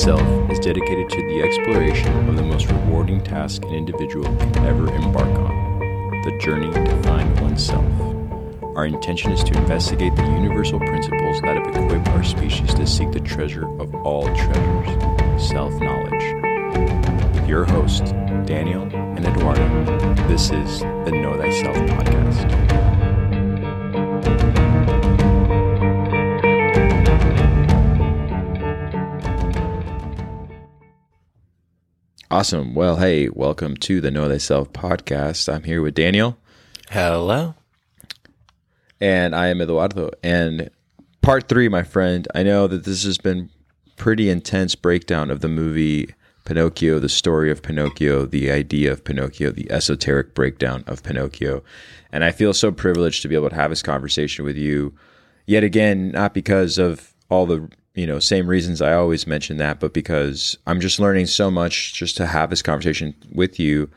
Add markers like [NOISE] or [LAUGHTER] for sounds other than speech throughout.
Thyself is dedicated to the exploration of the most rewarding task an individual can ever embark on the journey to find oneself. Our intention is to investigate the universal principles that have equipped our species to seek the treasure of all treasures self knowledge. With your hosts, Daniel and Eduardo, this is the Know Thyself podcast. Awesome. Well, hey, welcome to the Know Thyself podcast. I'm here with Daniel. Hello. And I am Eduardo. And part three, my friend, I know that this has been pretty intense breakdown of the movie Pinocchio, the story of Pinocchio, the idea of Pinocchio, the esoteric breakdown of Pinocchio. And I feel so privileged to be able to have this conversation with you yet again, not because of all the you know, same reasons I always mention that, but because I'm just learning so much just to have this conversation with you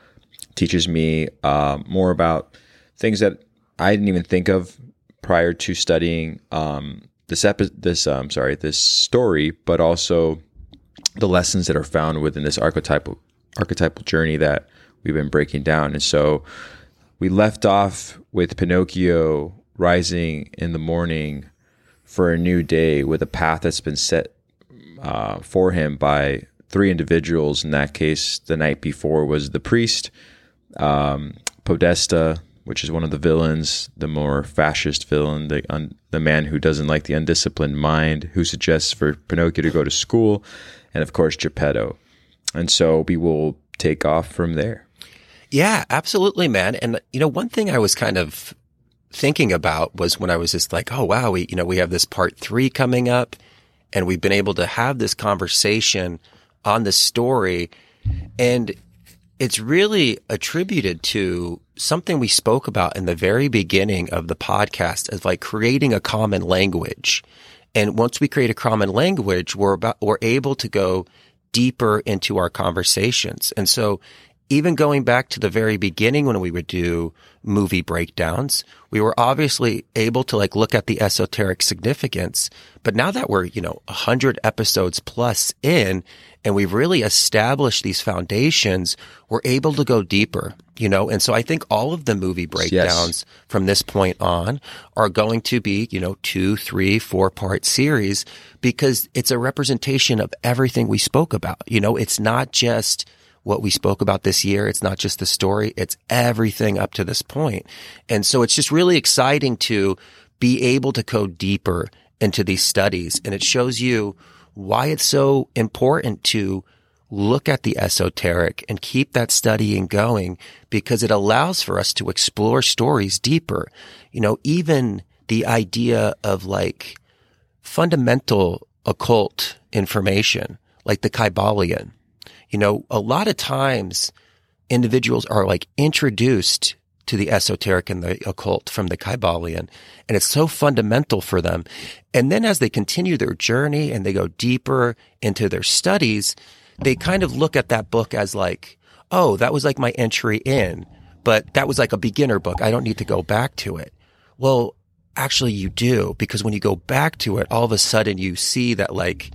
teaches me uh, more about things that I didn't even think of prior to studying um, this epi- this um, sorry this story, but also the lessons that are found within this archetypal archetypal journey that we've been breaking down. And so we left off with Pinocchio rising in the morning for a new day with a path that's been set uh, for him by three individuals. In that case, the night before was the priest, um, Podesta, which is one of the villains, the more fascist villain, the un, the man who doesn't like the undisciplined mind, who suggests for Pinocchio to go to school, and of course Geppetto. And so we will take off from there. Yeah, absolutely, man. And you know, one thing I was kind of thinking about was when I was just like, oh wow, we you know we have this part three coming up, and we've been able to have this conversation on the story, and it's really attributed to something we spoke about in the very beginning of the podcast of like creating a common language. And once we create a common language, we're about, we're able to go deeper into our conversations. And so even going back to the very beginning when we would do movie breakdowns, we were obviously able to like look at the esoteric significance. But now that we're, you know, a hundred episodes plus in and we've really established these foundations, we're able to go deeper, you know? And so I think all of the movie breakdowns yes. from this point on are going to be, you know, two, three, four part series because it's a representation of everything we spoke about. You know, it's not just, what we spoke about this year. It's not just the story. It's everything up to this point. And so it's just really exciting to be able to go deeper into these studies. And it shows you why it's so important to look at the esoteric and keep that studying going because it allows for us to explore stories deeper. You know, even the idea of like fundamental occult information, like the Kybalion, you know, a lot of times individuals are like introduced to the esoteric and the occult from the Kybalion. And it's so fundamental for them. And then as they continue their journey and they go deeper into their studies, they kind of look at that book as like, oh, that was like my entry in, but that was like a beginner book. I don't need to go back to it. Well, actually you do because when you go back to it, all of a sudden you see that like,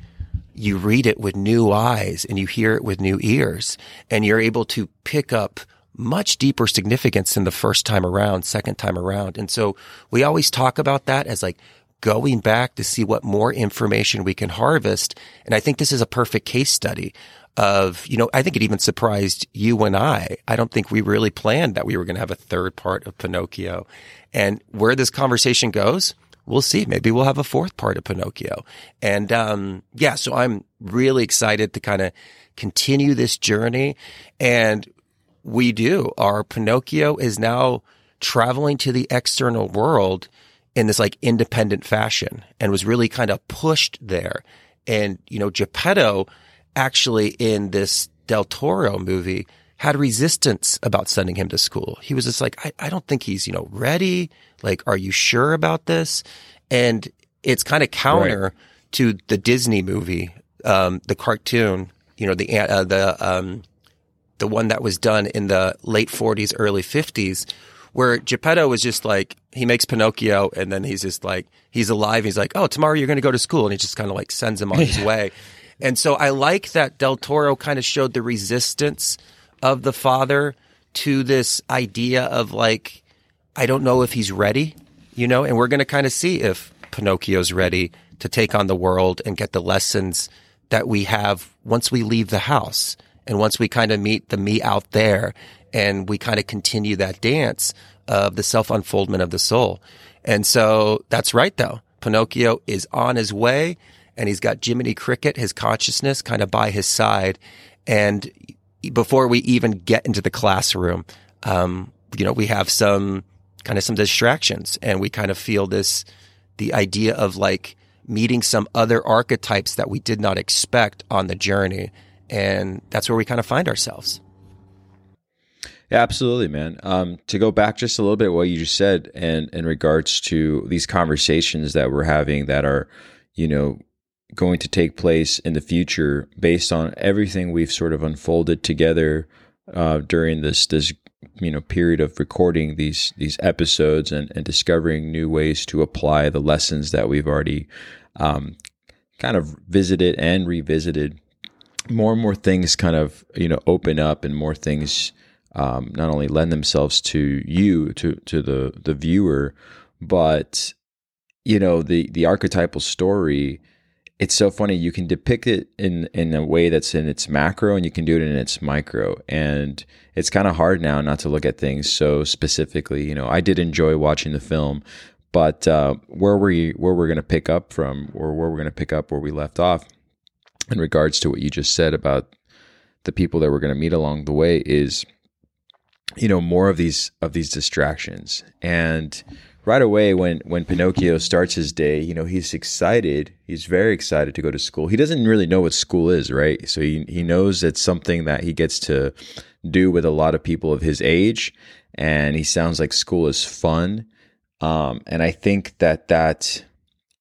you read it with new eyes and you hear it with new ears and you're able to pick up much deeper significance than the first time around, second time around. And so we always talk about that as like going back to see what more information we can harvest. And I think this is a perfect case study of, you know, I think it even surprised you and I. I don't think we really planned that we were going to have a third part of Pinocchio. And where this conversation goes, we'll see. Maybe we'll have a fourth part of Pinocchio. And, um, yeah, so I'm really excited to kind of continue this journey. And we do. Our Pinocchio is now traveling to the external world in this like independent fashion and was really kind of pushed there. And, you know, Geppetto actually in this Del Toro movie had resistance about sending him to school. He was just like, I, I don't think he's, you know, ready. Like, are you sure about this? And it's kind of counter right. to the Disney movie, um, the cartoon, you know, the, uh, the, um, the one that was done in the late 40s, early 50s, where Geppetto was just like, he makes Pinocchio and then he's just like, he's alive. He's like, oh, tomorrow you're going to go to school. And he just kind of like sends him on his [LAUGHS] way. And so I like that Del Toro kind of showed the resistance of the father to this idea of like, I don't know if he's ready, you know, and we're going to kind of see if Pinocchio's ready to take on the world and get the lessons that we have once we leave the house and once we kind of meet the me out there and we kind of continue that dance of the self unfoldment of the soul. And so that's right though. Pinocchio is on his way and he's got Jiminy Cricket, his consciousness kind of by his side. And before we even get into the classroom, um, you know, we have some kind of some distractions and we kind of feel this, the idea of like meeting some other archetypes that we did not expect on the journey. And that's where we kind of find ourselves. Yeah, absolutely, man. Um, to go back just a little bit, what you just said, and in regards to these conversations that we're having that are, you know, going to take place in the future based on everything we've sort of unfolded together uh, during this this you know period of recording these these episodes and, and discovering new ways to apply the lessons that we've already um, kind of visited and revisited. More and more things kind of you know open up, and more things um, not only lend themselves to you to to the the viewer, but you know the the archetypal story. It's so funny. You can depict it in in a way that's in its macro, and you can do it in its micro. And it's kind of hard now not to look at things so specifically. You know, I did enjoy watching the film, but uh, where we where we're going to pick up from, or where we're going to pick up where we left off, in regards to what you just said about the people that we're going to meet along the way, is you know more of these of these distractions and right away when when pinocchio starts his day you know he's excited. He's very excited to go to school. He doesn't really know what school is right? So he, he knows it's something that he gets to do with a lot of people of his age and he sounds like school is fun. Um, and i think that that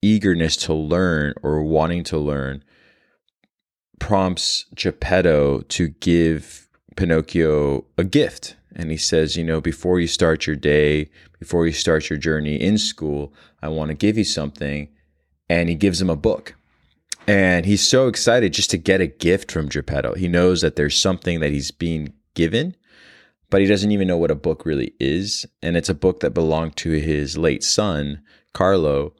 eagerness to learn or wanting to learn prompts geppetto to give pinocchio a gift and he says, you know, before you start your day, before you start your journey in school, I want to give you something. And he gives him a book. And he's so excited just to get a gift from Geppetto. He knows that there's something that he's being given, but he doesn't even know what a book really is. And it's a book that belonged to his late son, Carlo.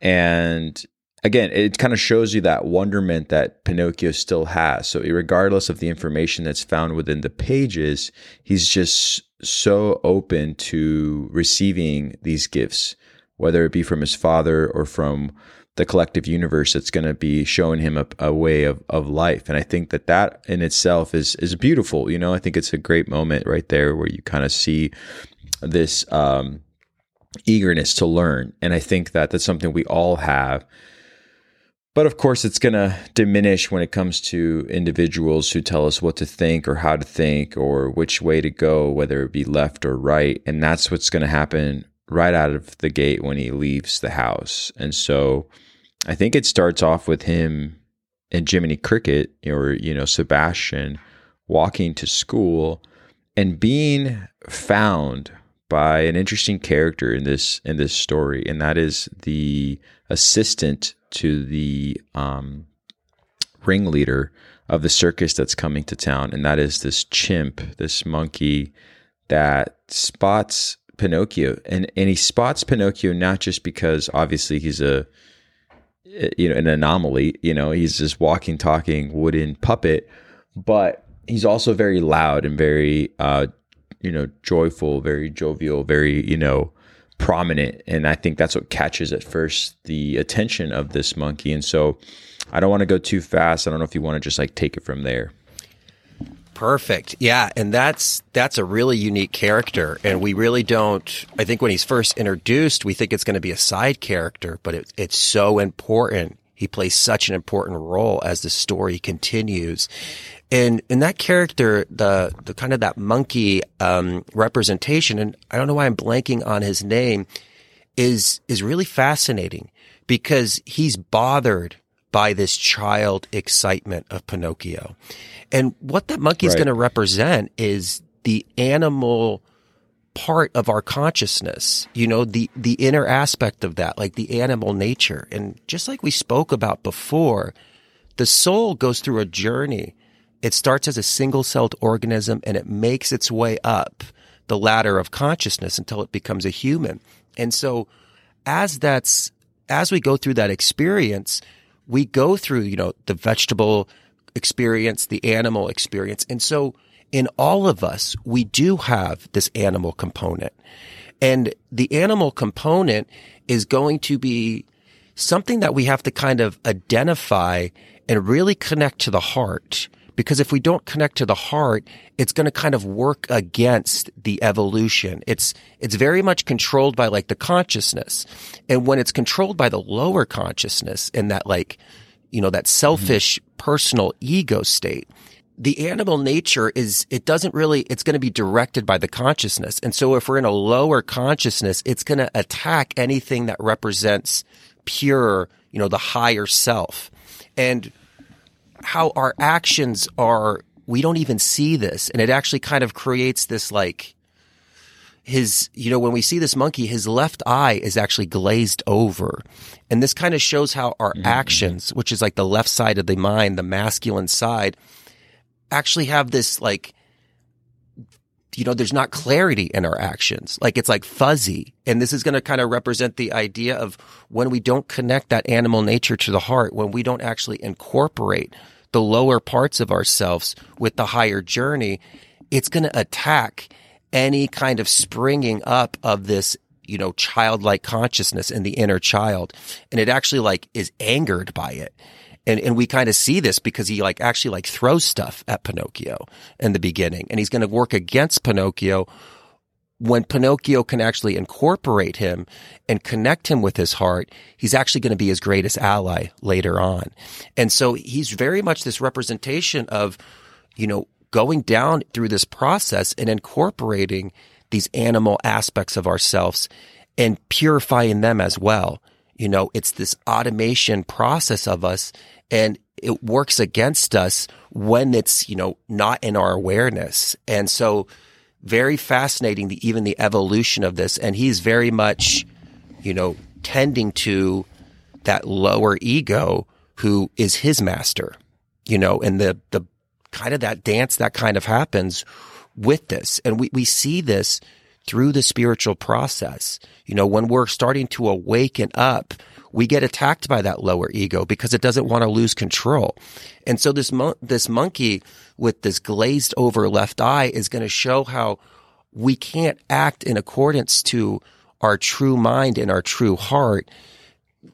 And again, it kind of shows you that wonderment that Pinocchio still has. So, regardless of the information that's found within the pages, he's just so open to receiving these gifts, whether it be from his father or from the collective universe that's going to be showing him a, a, way of, of life. And I think that that in itself is, is beautiful. You know, I think it's a great moment right there where you kind of see this, um, eagerness to learn. And I think that that's something we all have but of course, it's going to diminish when it comes to individuals who tell us what to think or how to think or which way to go, whether it be left or right. And that's what's going to happen right out of the gate when he leaves the house. And so I think it starts off with him and Jiminy Cricket or, you know, Sebastian walking to school and being found by an interesting character in this in this story and that is the assistant to the um, ringleader of the circus that's coming to town, and that is this chimp, this monkey that spots Pinocchio, and and he spots Pinocchio not just because obviously he's a you know an anomaly, you know he's this walking, talking wooden puppet, but he's also very loud and very uh, you know joyful, very jovial, very you know prominent. And i think that's what catches at first the attention of this monkey. And so i don't want to go too fast. I don't know if you want to just like take it from there. Perfect. Yeah and that's that's a really unique character. And we really don't i think when he's first introduced we think it's going to be a side character but it, it's so important. He plays such an important role as the story continues and in that character, the the kind of that monkey um, representation, and I don't know why I'm blanking on his name, is is really fascinating because he's bothered by this child excitement of Pinocchio, and what that monkey is right. going to represent is the animal part of our consciousness you know the the inner aspect of that like the animal nature and just like we spoke about before the soul goes through a journey. It starts as a single celled organism and it makes its way up the ladder of consciousness until it becomes a human. And so as that's, as we go through that experience, we go through, you know, the vegetable experience, the animal experience. And so in all of us, we do have this animal component. And the animal component is going to be something that we have to kind of identify and really connect to the heart. Because if we don't connect to the heart, it's going to kind of work against the evolution. It's, it's very much controlled by like the consciousness. And when it's controlled by the lower consciousness and that like, you know, that selfish mm-hmm. personal ego state, the animal nature is, it doesn't really, it's going to be directed by the consciousness. And so if we're in a lower consciousness, it's going to attack anything that represents pure, you know, the higher self. And how our actions are, we don't even see this. And it actually kind of creates this like, his, you know, when we see this monkey, his left eye is actually glazed over. And this kind of shows how our mm-hmm. actions, which is like the left side of the mind, the masculine side, actually have this like, you know, there's not clarity in our actions. Like it's like fuzzy. And this is going to kind of represent the idea of when we don't connect that animal nature to the heart, when we don't actually incorporate the lower parts of ourselves with the higher journey, it's going to attack any kind of springing up of this you know childlike consciousness in the inner child. And it actually like is angered by it. And and we kind of see this because he like actually like throws stuff at Pinocchio in the beginning, and he's going to work against Pinocchio when Pinocchio can actually incorporate him and connect him with his heart, he's actually going to be his greatest ally later on. And so he's very much this representation of, you know, going down through this process and incorporating these animal aspects of ourselves and purifying them as well. You know, it's this automation process of us and it works against us when it's, you know, not in our awareness. And so very fascinating, the, even the evolution of this. And he's very much, you know, tending to that lower ego who is his master, you know, and the, the kind of that dance that kind of happens with this. And we, we see this through the spiritual process. You know, when we're starting to awaken up, we get attacked by that lower ego because it doesn't want to lose control. And so this this monkey with this glazed over left eye is going to show how we can't act in accordance to our true mind and our true heart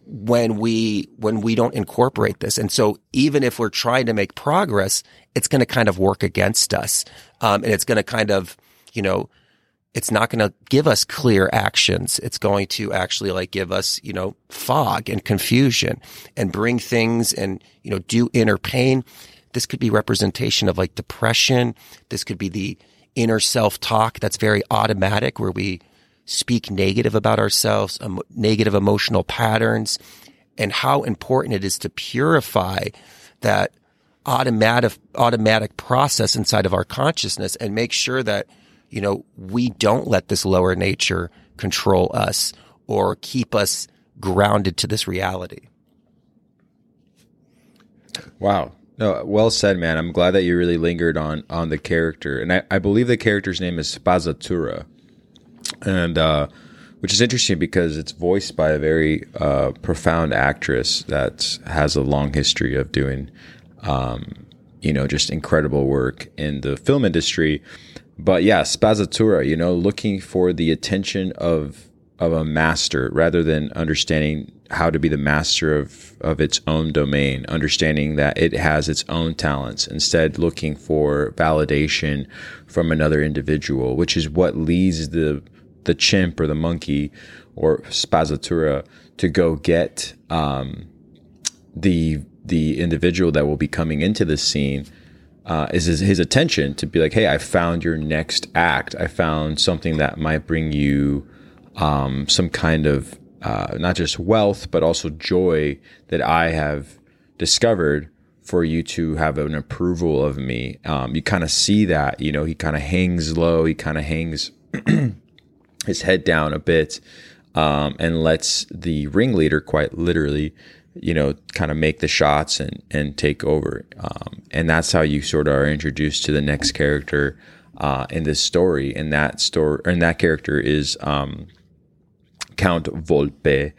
when we when we don't incorporate this and so even if we're trying to make progress it's going to kind of work against us um, and it's going to kind of you know it's not going to give us clear actions. It's going to actually like give us, you know, fog and confusion and bring things and, you know, do inner pain. This could be representation of like depression. This could be the inner self talk that's very automatic where we speak negative about ourselves, um, negative emotional patterns and how important it is to purify that automatic, automatic process inside of our consciousness and make sure that you know, we don't let this lower nature control us or keep us grounded to this reality. Wow. No, well said, man. I'm glad that you really lingered on on the character, and I, I believe the character's name is Spazzatura, and uh, which is interesting because it's voiced by a very uh, profound actress that has a long history of doing, um, you know, just incredible work in the film industry but yeah, spazzatura, you know, looking for the attention of of a master rather than understanding how to be the master of of its own domain, understanding that it has its own talents, instead looking for validation from another individual, which is what leads the the chimp or the monkey or spazzatura to go get um, the the individual that will be coming into the scene uh, is his, his, attention to be like, hey, I found your next act. I found something that might bring you um, some kind of uh, not just wealth, but also joy that I have discovered for you to have an approval of me. Um, you kind of see that, you know, he kind of hangs low, he kind of hangs [CLEARS THROAT] his head down a bit um, and lets the ringleader quite literally you know, kind of make the shots and and take over. Um, and that's how you sort of are introduced to the next character uh, in this story. And that story, and that character is um, Count Volpe,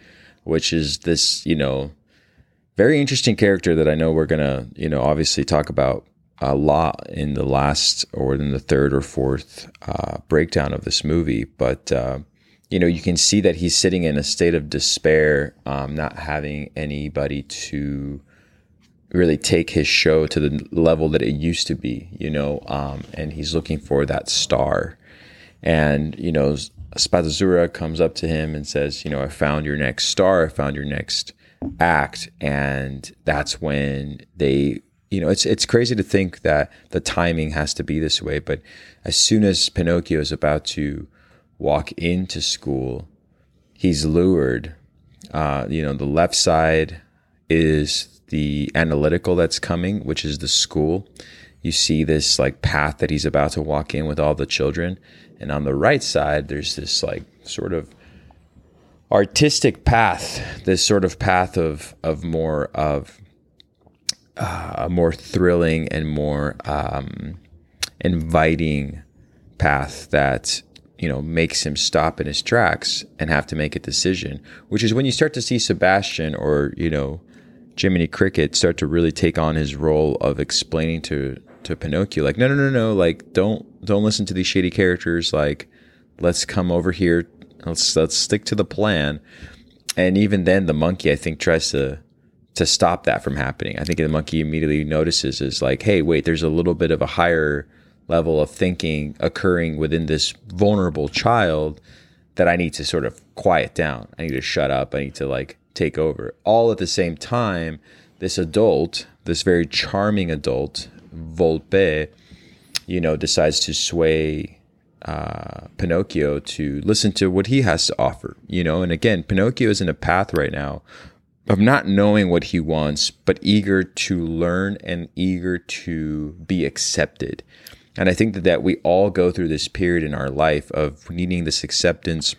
which is this, you know, very interesting character that I know we're gonna, you know, obviously talk about a lot in the last or in the third or fourth uh, breakdown of this movie. But uh, you know, you can see that he's sitting in a state of despair, um, not having anybody to really take his show to the level that it used to be, you know, um, and he's looking for that star. And, you know, Spazzatura comes up to him and says, you know, I found your next star, I found your next act. And that's when they, you know, it's it's crazy to think that the timing has to be this way, but as soon as Pinocchio is about to walk into school, he's lured. Uh, you know, the left side is the analytical that's coming, which is the school. You see this like path that he's about to walk in with all the children. And on the right side, there's this like sort of artistic path, this sort of path of of more of uh, a more thrilling and more um, inviting path that you know, makes him stop in his tracks and have to make a decision, which is when you start to see Sebastian or, you know, Jiminy Cricket start to really take on his role of explaining to to Pinocchio, like, no, no, no, no, like, don't don't listen to these shady characters. Like, let's come over here. Let's let's stick to the plan. And even then, the monkey, I think, tries to to stop that from happening. I think the monkey immediately notices is like, hey, wait, there's a little bit of a higher level of thinking occurring within this vulnerable child that I need to sort of quiet down. I need to shut up. I need to like take over. All at the same time, this adult, this very charming adult, Volpe, you know, decides to sway uh, Pinocchio to listen to what he has to offer, you know. And again, Pinocchio is in a path right now of not knowing what he wants, but eager to learn and eager to be accepted. And I think that, that we all go through this period in our life of needing this acceptance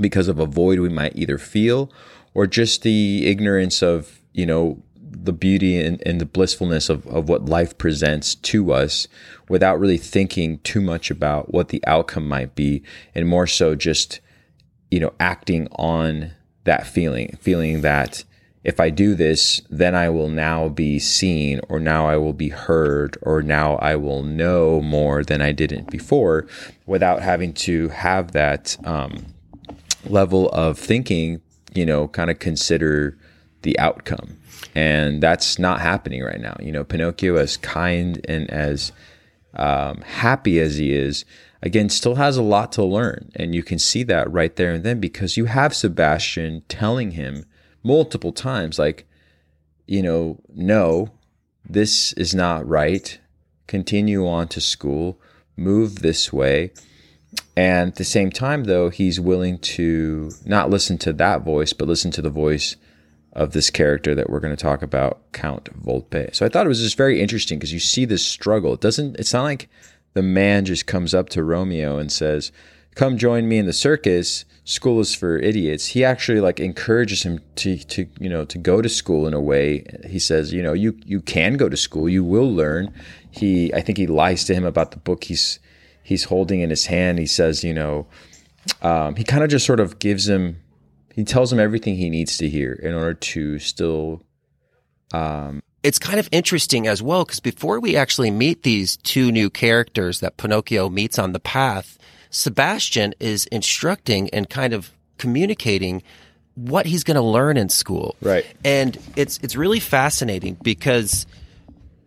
because of a void we might either feel or just the ignorance of, you know, the beauty and, and the blissfulness of, of what life presents to us without really thinking too much about what the outcome might be and more so just, you know, acting on that feeling, feeling that if I do this, then I will now be seen, or now I will be heard, or now I will know more than I didn't before without having to have that um, level of thinking, you know, kind of consider the outcome. And that's not happening right now. You know, Pinocchio, as kind and as um, happy as he is, again, still has a lot to learn. And you can see that right there and then because you have Sebastian telling him multiple times like you know no this is not right. Continue on to school. Move this way. And at the same time though he's willing to not listen to that voice but listen to the voice of this character that we're going to talk about count volpe. So i thought it was just very interesting because you see this struggle. It doesn't it's not like the man just comes up to romeo and says come join me in the circus school is for idiots. He actually like encourages him to to you know to go to school in a way. He says you know you you can go to school. You will learn. He i think he lies to him about the book he's he's holding in his hand. He says you know um, he kind of just sort of gives him he tells him everything he needs to hear in order to still um, it's kind of interesting as well because before we actually meet these two new characters that Pinocchio meets on the path, Sebastian is instructing and kind of communicating what he's going to learn in school. Right. And it's it's really fascinating because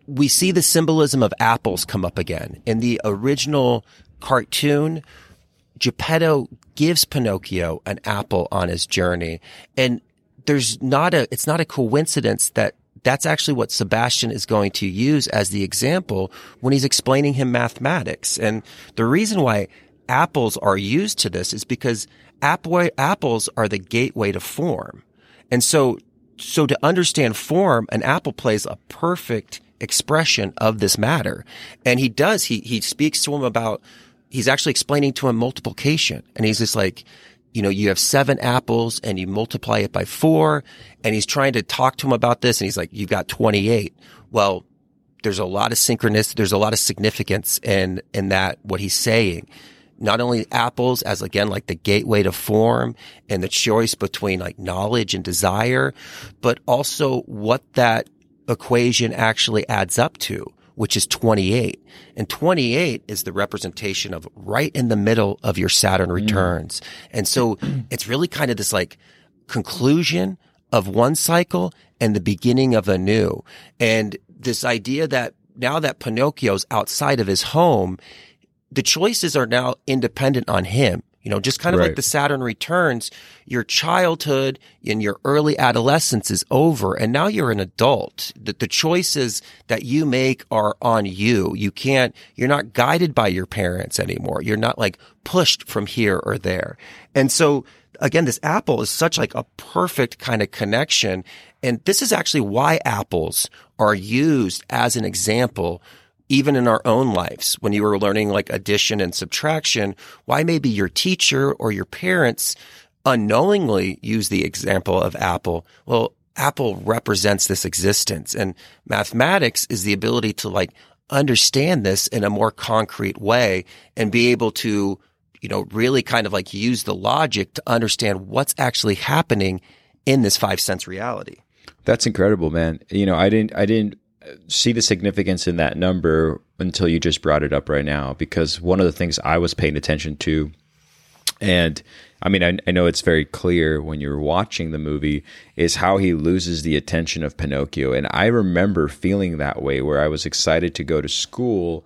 we see the symbolism of apples come up again. In the original cartoon, Geppetto gives Pinocchio an apple on his journey. And there's not a it's not a coincidence that that's actually what Sebastian is going to use as the example when he's explaining him mathematics. And the reason why apples are used to this is because apple, apples are the gateway to form. And so, so to understand form, an apple plays a perfect expression of this matter. And he does, he, he speaks to him about, he's actually explaining to him multiplication. And he's just like, you know, you have seven apples and you multiply it by four. And he's trying to talk to him about this. And he's like, you've got 28. Well, there's a lot of synchronous, there's a lot of significance in, in that, what he's saying. Not only apples as again, like the gateway to form and the choice between like knowledge and desire, but also what that equation actually adds up to which is 28. And 28 is the representation of right in the middle of your Saturn returns. Mm. And so [CLEARS THROAT] it's really kind of this like conclusion of one cycle and the beginning of a new. And this idea that now that Pinocchio's outside of his home, the choices are now independent on him. You know, just kind of right. like the Saturn returns, your childhood and your early adolescence is over and now you're an adult. The, the choices that you make are on you. You can't, you're not guided by your parents anymore. You're not like pushed from here or there. And so again, this apple is such like a perfect kind of connection. And this is actually why apples are used as an example even in our own lives, when you were learning like addition and subtraction, why maybe your teacher or your parents unknowingly use the example of Apple? Well, Apple represents this existence and mathematics is the ability to like understand this in a more concrete way and be able to, you know, really kind of like use the logic to understand what's actually happening in this five sense reality. That's incredible, man. You know, I didn't, I didn't see the significance in that number until you just brought it up right now because one of the things I was paying attention to and I mean I, I, know it's very clear when you're watching the movie is how he loses the attention of Pinocchio. And I remember feeling that way where I was excited to go to school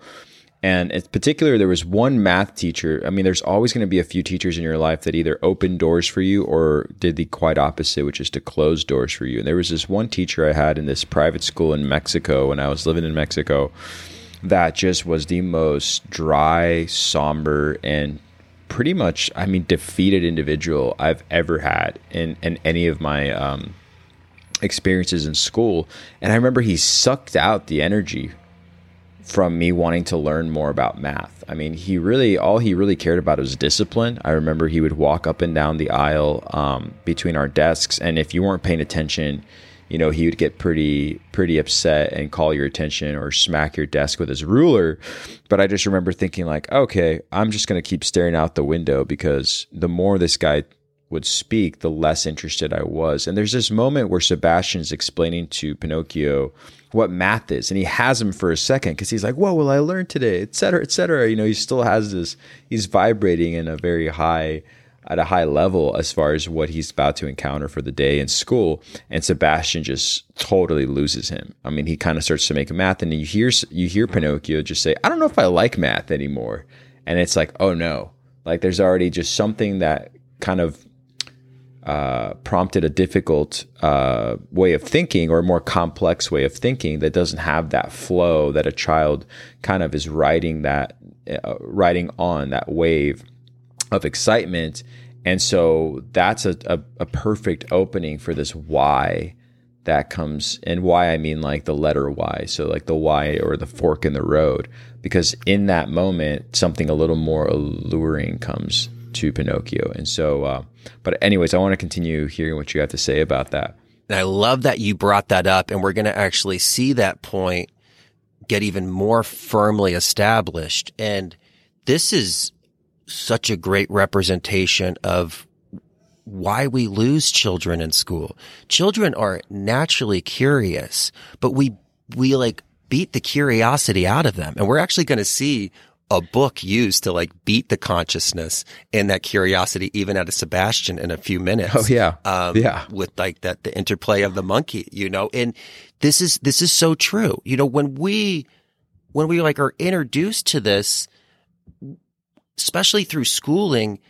and in particular, there was one math teacher. I mean, there's always going to be a few teachers in your life that either opened doors for you or did the quite opposite, which is to close doors for you. And there was this one teacher I had in this private school in Mexico when I was living in Mexico that just was the most dry, somber, and pretty much, I mean, defeated individual I've ever had in, in any of my um, experiences in school. And I remember he sucked out the energy from me wanting to learn more about math. I mean, he really, all he really cared about was discipline. I remember he would walk up and down the aisle um, between our desks, and if you weren't paying attention, you know, he would get pretty, pretty upset and call your attention or smack your desk with his ruler. But I just remember thinking, like, okay, I'm just going to keep staring out the window because the more this guy would speak, the less interested I was. And there's this moment where Sebastian's explaining to Pinocchio what math is. And he has him for a second because he's like, what will I learn today? Et cetera, et cetera. You know, he still has this, he's vibrating in a very high, at a high level as far as what he's about to encounter for the day in school. And Sebastian just totally loses him. I mean, he kind of starts to make math and you hear, you hear Pinocchio just say, I don't know if I like math anymore. And it's like, oh no, like there's already just something that kind of uh, prompted a difficult uh, way of thinking or a more complex way of thinking that doesn't have that flow that a child kind of is riding that uh, riding on that wave of excitement. And so that's a, a, a, perfect opening for this why that comes and why i mean like the letter y. So like the y or the fork in the road because in that moment something a little more alluring comes to Pinocchio. And so, uh, but anyways, I want to continue hearing what you have to say about that. And I love that you brought that up, and we're going to actually see that point get even more firmly established. And this is such a great representation of why we lose children in school. Children are naturally curious, but we, we like beat the curiosity out of them. And we're actually going to see a book used to like beat the consciousness and that curiosity even out of Sebastian in a few minutes. Oh yeah. Um, yeah. With like that, the interplay of the monkey, you know, and this is, this is so true. You know, when we, when we like are introduced to this, especially through schooling,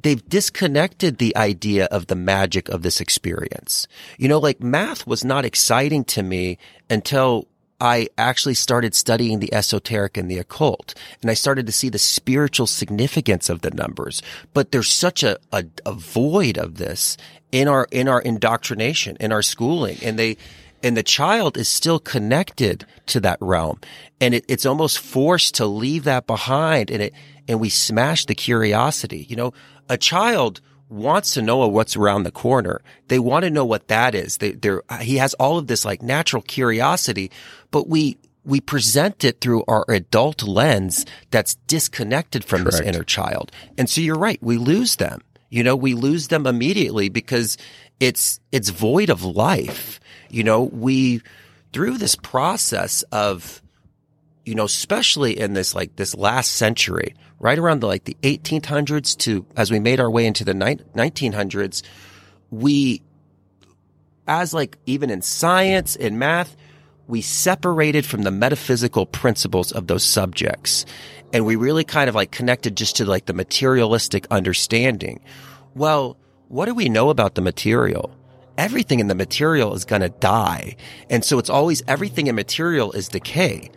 they've disconnected the idea of the magic of this experience. You know, like math was not exciting to me until I actually started studying the esoteric and the occult and I started to see the spiritual significance of the numbers. But there's such a, a, a void of this in our, in our indoctrination, in our schooling. And they, and the child is still connected to that realm and it, it's almost forced to leave that behind and it, and we smash the curiosity. You know, a child wants to know what's around the corner. They want to know what that is. They, they're, he has all of this like natural curiosity, but we, we present it through our adult lens that's disconnected from Correct. this inner child. And so you're right. We lose them. You know, we lose them immediately because it's, it's void of life. You know, we, through this process of, you know, especially in this like this last century, right around the like the 1800s to as we made our way into the ni- 1900s, we, as like even in science in math, we separated from the metaphysical principles of those subjects. And we really kind of like connected just to like the materialistic understanding. Well, what do we know about the material? Everything in the material is going to die. And so it's always everything in material is decay.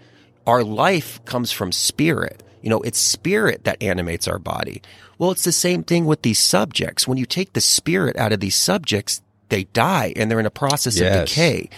Our life comes from spirit. You know, it's spirit that animates our body. Well, it's the same thing with these subjects. When you take the spirit out of these subjects, they die and they're in a process Yes. of decay.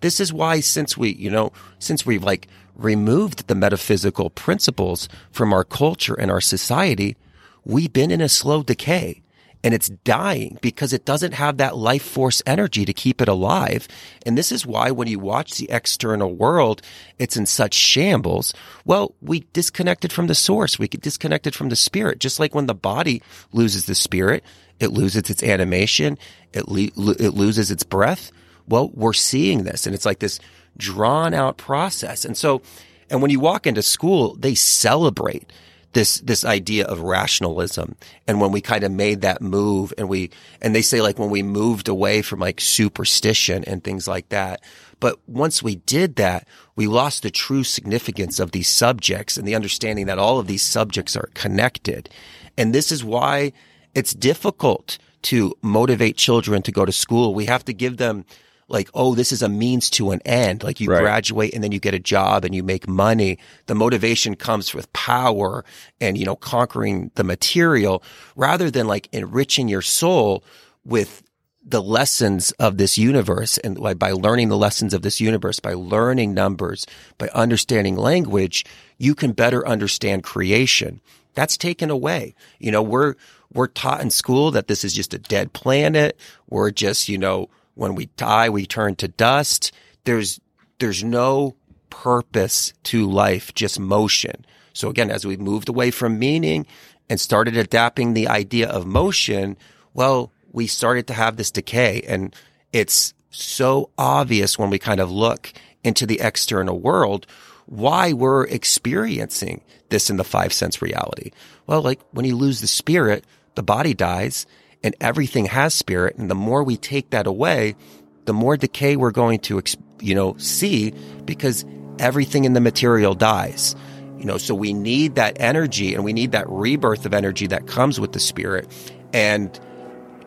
This is why since we, you know, since we've like removed the metaphysical principles from our culture and our society, we've been in a slow decay and it's dying because it doesn't have that life force energy to keep it alive. And this is why when you watch the external world, it's in such shambles. Well, we disconnected from the source. We get disconnected from the spirit, just like when the body loses the spirit, it loses its animation, it, le- it loses its breath. Well, we're seeing this and it's like this drawn out process. And so, and when you walk into school, they celebrate this, this idea of rationalism. And when we kind of made that move and we, and they say like when we moved away from like superstition and things like that. But once we did that, we lost the true significance of these subjects and the understanding that all of these subjects are connected. And this is why it's difficult to motivate children to go to school. We have to give them like, oh, this is a means to an end. Like you Right. graduate and then you get a job and you make money. The motivation comes with power and, you know, conquering the material rather than like enriching your soul with the lessons of this universe and like by learning the lessons of this universe, by learning numbers, by understanding language, you can better understand creation. That's taken away. You know, we're, we're taught in school that this is just a dead planet. We're just, you know, when we die, we turn to dust. There's, there's no purpose to life, just motion. So again, as we moved away from meaning and started adapting the idea of motion, well, we started to have this decay and it's so obvious when we kind of look into the external world why we're experiencing this in the five sense reality. Well, like when you lose the spirit, the body dies and everything has spirit. And the more we take that away, the more decay we're going to, you know, see because everything in the material dies. You know, so we need that energy and we need that rebirth of energy that comes with the spirit. And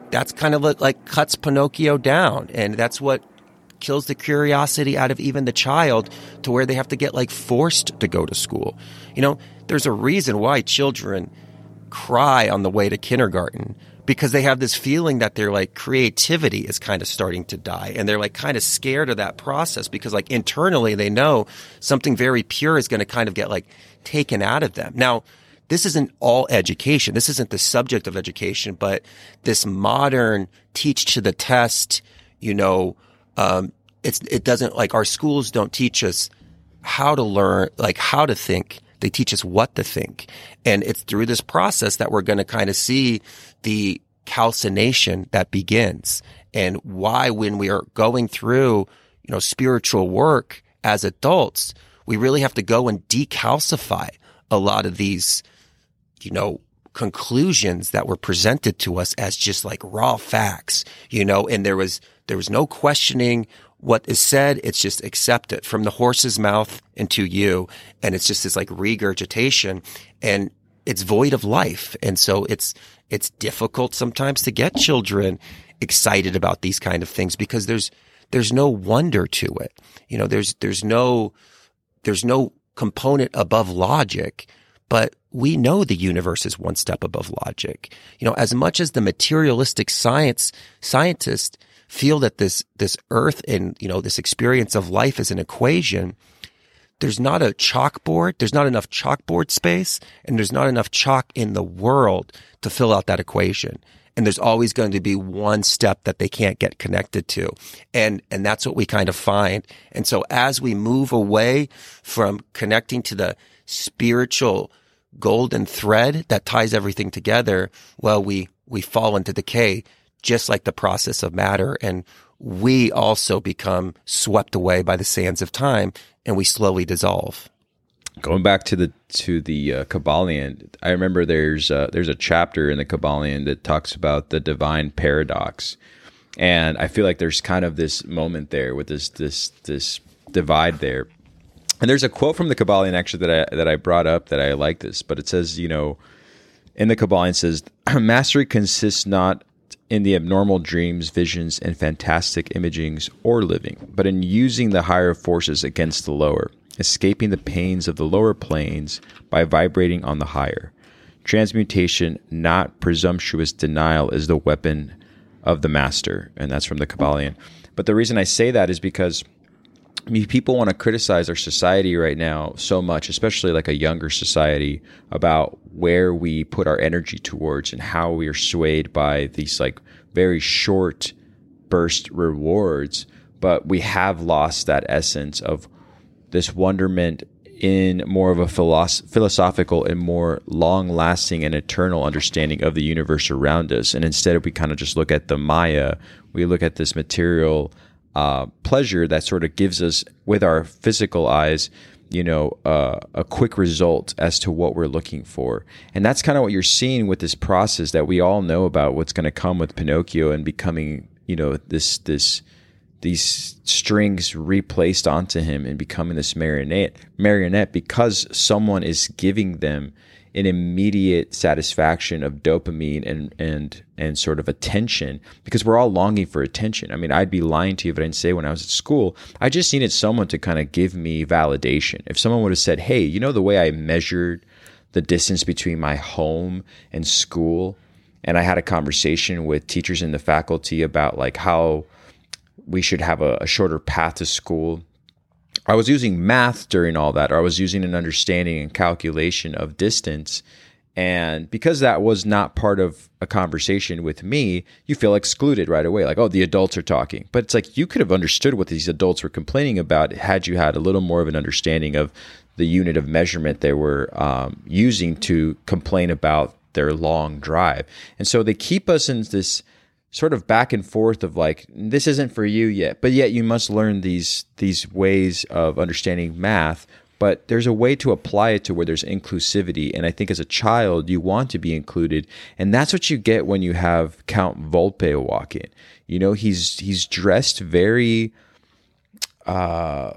that's kind of like, cuts Pinocchio down. And that's what kills the curiosity out of even the child to where they have to get like forced to go to school. You know, there's a reason why children cry on the way to kindergarten because they have this feeling that their like creativity is kind of starting to die and they're like kind of scared of that process because like internally they know something very pure is going to kind of get like taken out of them. Now, this isn't all education. This isn't the subject of education, but this modern teach to the test, you know, um, it's, it doesn't like our schools don't teach us how to learn, like how to think. They teach us what to think. And it's through this process that we're going to kind of see the calcination that begins and why when we are going through, you know, spiritual work as adults, we really have to go and decalcify a lot of these, you know, conclusions that were presented to us as just like raw facts, you know, and there was, there was no questioning what is said. It's just accepted from the horse's mouth into you. And it's just this like regurgitation and it's void of life. And so it's, it's difficult sometimes to get children excited about these kind of things because there's, there's no wonder to it. You know, there's, there's no, there's no component above logic, but we know the universe is one step above logic. You know, as much as the materialistic science scientists feel that this this earth and you know this experience of life is an equation, there's not a chalkboard, there's not enough chalkboard space, and there's not enough chalk in the world to fill out that equation. and there's always going to be one step that they can't get connected to. And, and that's what we kind of find. And so as we move away from connecting to the spiritual golden thread that ties everything together, well, we, we fall into decay just like the process of matter. And we also become swept away by the sands of time and we slowly dissolve. Going back to the to the uh, Kybalion, I remember there's uh, there's a chapter in the Kybalion that talks about the divine paradox, and I feel like there's kind of this moment there with this this this divide there. And there's a quote from the Kybalion actually that I that I brought up that I like this, but it says, you know, in the Kybalion says [CLEARS THROAT] mastery consists not in the abnormal dreams, visions, and fantastic imagings or living, but in using the higher forces against the lower escaping the pains of the lower planes by vibrating on the higher. Transmutation, not presumptuous denial, is the weapon of the master. And that's from the Kybalion. But the reason I say that is because I mean, people want to criticize our society right now so much, especially like a younger society, about where we put our energy towards and how we are swayed by these like very short burst rewards. But we have lost that essence of this wonderment in more of a philosoph- philosophical and more long lasting and eternal understanding of the universe around us. And instead, we kind of just look at the Maya, we look at this material uh, pleasure that sort of gives us, with our physical eyes, you know, uh, a quick result as to what we're looking for. And that's kind of what you're seeing with this process that we all know about what's going to come with Pinocchio and becoming, you know, this, this, these strings replaced onto him and becoming this marionette marionette because someone is giving them an immediate satisfaction of dopamine and and and sort of attention because we're all longing for attention. I mean, I'd be lying to you if I didn't say when I was at school, I just needed someone to kind of give me validation. If someone would have said, "Hey, you know the way I measured the distance between my home and school?" and I had a conversation with teachers in the faculty about like how we should have a, a shorter path to school. I was using math during all that, or I was using an understanding and calculation of distance. And because that was not part of a conversation with me, you feel excluded right away. Like, oh, the adults are talking. But it's like you could have understood what these adults were complaining about had you had a little more of an understanding of the unit of measurement they were um, using to complain about their long drive. And so they keep us in this sort of back and forth of like this isn't for you yet but yet you must learn these these ways of understanding math but there's a way to apply it to where there's inclusivity and i think as a child you want to be included and that's what you get when you have count volpe walk in. You know he's he's dressed very uh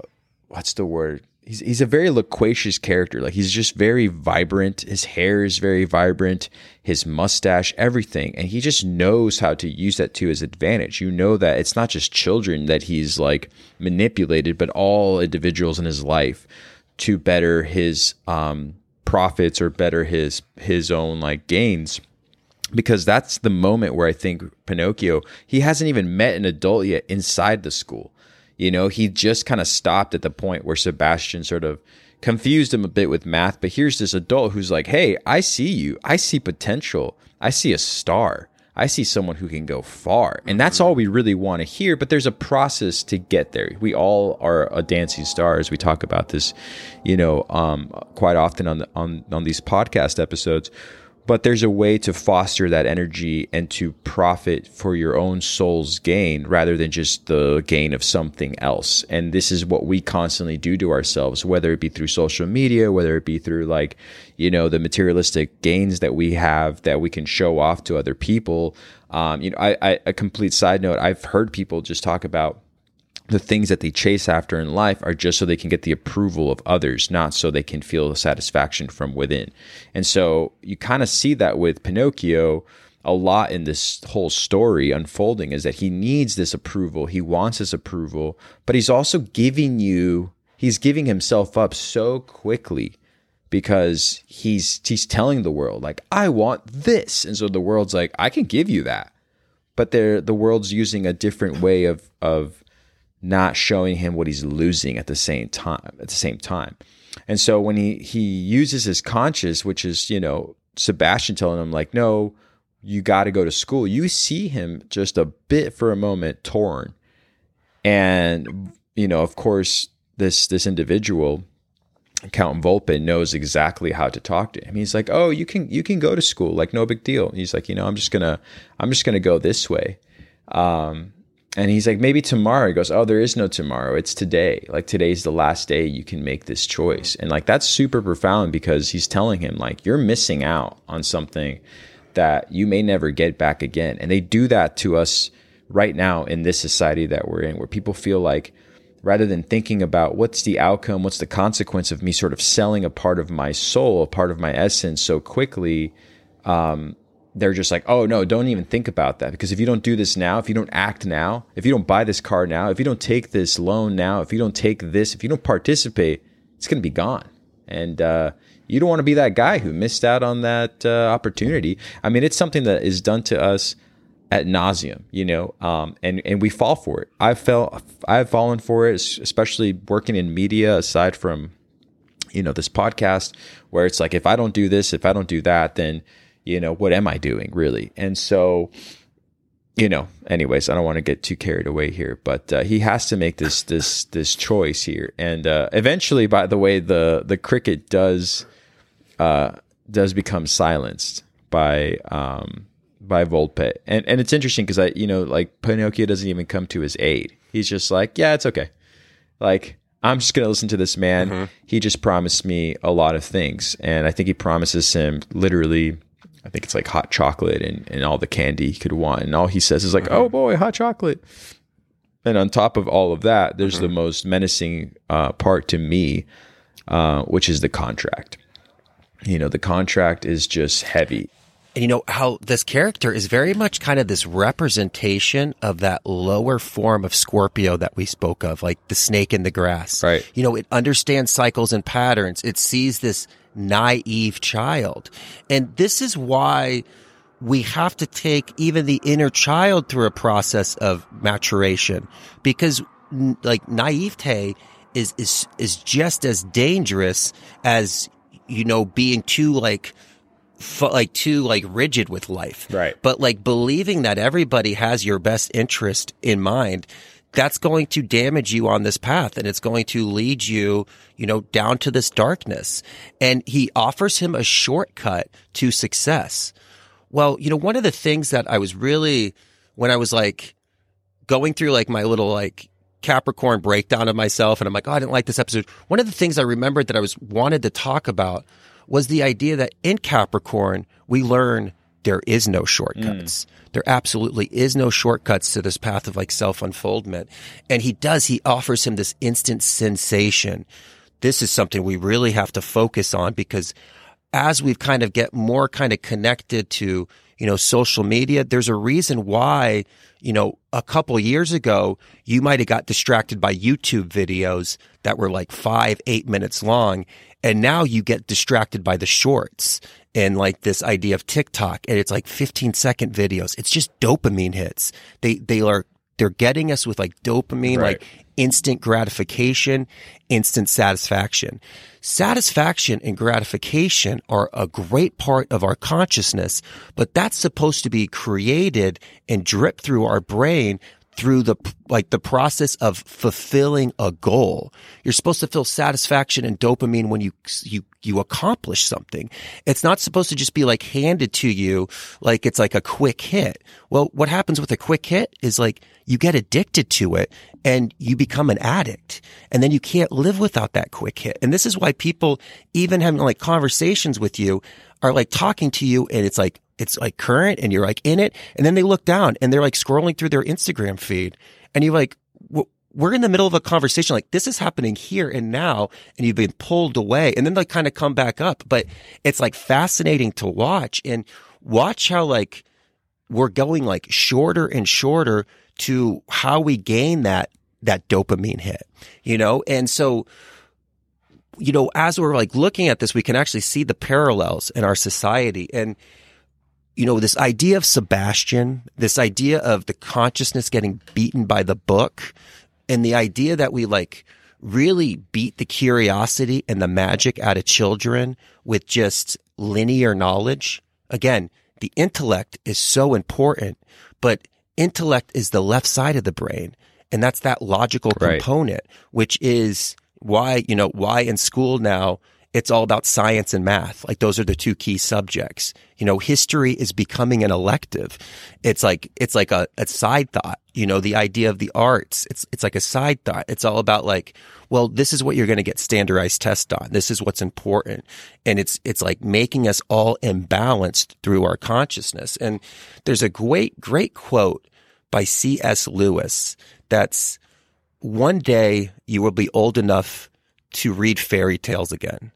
what's the word he's he's a very loquacious character. Like he's just very vibrant. His hair is very vibrant, his mustache, everything. And he just knows how to use that to his advantage. You know that it's not just children that he's like manipulated, but all individuals in his life to better his um profits or better his his own like gains because that's the moment where I think Pinocchio he hasn't even met an adult yet inside the school you know, he just kind of stopped at the point where Sebastian sort of confused him a bit with math. But here's this adult who's like, hey, I see you. I see potential. I see a star. I see someone who can go far. And that's all we really want to hear. But there's a process to get there. We all are a dancing star, as we talk about this, you know, um, quite often on, the, on, on these podcast episodes but there's a way to foster that energy and to profit for your own soul's gain rather than just the gain of something else. And this is what we constantly do to ourselves, whether it be through social media, whether it be through like, you know, the materialistic gains that we have that we can show off to other people. Um, you know, I, I, a complete side note, I've heard people just talk about the things that they chase after in life are just so they can get the approval of others, not so they can feel satisfaction from within. And so you kind of see that with Pinocchio a lot in this whole story unfolding is that he needs this approval. He wants this approval, but he's also giving you, he's giving himself up so quickly because he's he's telling the world like I want this. And so the world's like I can give you that. But they're the world's using a different way of of not showing him what he's losing at the same time at the same time and so when he he uses his conscious which is you know sebastian telling him like no you got to go to school. You see him just a bit for a moment torn. And you know, of course, this this individual Count Volpe knows exactly how to talk to him. He's like, "Oh, you can you can go to school, like no big deal." He's like, "You know, I'm just gonna I'm just gonna go this way." Um, and he's like, "Maybe tomorrow." He goes, "Oh, there is no tomorrow. It's today. Like today's the last day you can make this choice." And like that's super profound because he's telling him like you're missing out on something that you may never get back again. And they do that to us right now in this society that we're in, where people feel like rather than thinking about what's the outcome, what's the consequence of me sort of selling a part of my soul, a part of my essence so quickly, um, they're just like, oh no, don't even think about that. Because if you don't do this now, if you don't act now, if you don't buy this car now, if you don't take this loan now, if you don't take this, if you don't participate, it's going to be gone. And uh, you don't want to be that guy who missed out on that uh, opportunity. I mean, it's something that is done to us at nauseum, you know, um, and and we fall for it. I fell, I've fallen for it, especially working in media. Aside from, you know, this podcast, where it's like, if I don't do this, if I don't do that, then, you know, what am I doing really? And so, you know, anyways, I don't want to get too carried away here, but uh, he has to make this this this choice here, and uh, eventually, by the way, the the cricket does uh, does become silenced by. Um, by Volpe. And and it's interesting because I, you know, like Pinocchio doesn't even come to his aid. He's just like, yeah, it's okay. Like I'm just gonna listen to this man. Mm-hmm. He just promised me a lot of things, and I think he promises him literally. I think it's like hot chocolate and, and all the candy he could want, and all he says is like, mm-hmm. "Oh boy, hot chocolate." And on top of all of that, there's mm-hmm. the most menacing uh, part to me, uh, which is the contract. You know, the contract is just heavy and you know how this character is very much kind of this representation of that lower form of Scorpio that we spoke of, like the snake in the grass. Right. You know, it understands cycles and patterns. It sees this naive child. And this is why we have to take even the inner child through a process of maturation because like naivete is, is, is just as dangerous as, you know, being too like, like too like rigid with life. Right. But like believing that everybody has your best interest in mind, that's going to damage you on this path and it's going to lead you, you know, down to this darkness. And he offers him a shortcut to success. Well, you know, one of the things that I was really, when I was like going through like my little like Capricorn breakdown of myself and I'm like, oh, I didn't like this episode. One of the things I remembered that I was wanted to talk about was the idea that in Capricorn, we learn there is no shortcuts. Mm. There absolutely is no shortcuts to this path of like self unfoldment. And he does, he offers him this instant sensation. This is something we really have to focus on because as we've kind of get more kind of connected to, you know, social media, there's a reason why, you know, a couple years ago, you might have got distracted by YouTube videos that were like five, eight minutes long. And now you get distracted by the shorts and like this idea of TikTok and it's like 15 second videos. It's just dopamine hits. They, they are, they're getting us with like dopamine, right. like instant gratification, instant satisfaction. Satisfaction and gratification are a great part of our consciousness, but that's supposed to be created and drip through our brain through the like the process of fulfilling a goal. You're supposed to feel satisfaction and dopamine when you you you accomplish something. It's not supposed to just be like handed to you like it's like a quick hit. Well, what happens with a quick hit is like you get addicted to it and you become an addict and then you can't live without that quick hit. And this is why people even having like conversations with you are like talking to you and it's like it's like current and you're like in it. And then they look down and they're like scrolling through their Instagram feed and you're like, we're in the middle of a conversation. Like this is happening here and now and you've been pulled away and then they kind of come back up, but it's like fascinating to watch and watch how like we're going like shorter and shorter to how we gain that, that dopamine hit, you know? And so, you know, as we're like looking at this, we can actually see the parallels in our society and, you know, this idea of Sebastian, this idea of the consciousness getting beaten by the book, and the idea that we like really beat the curiosity and the magic out of children with just linear knowledge. Again, the intellect is so important, but intellect is the left side of the brain. And that's that logical Right. component, which is why, you know, why in school now it's all about science and math. Like those are the two key subjects. You know, history is becoming an elective. It's like, it's like a, a side thought, you know, the idea of the arts. It's, it's like a side thought. It's all about like, well, this is what you're going to get standardized tests on. This is what's important. And it's, it's like making us all imbalanced through our consciousness. And there's a great, great quote by C.S. Lewis that's one day you will be old enough to read fairy tales again.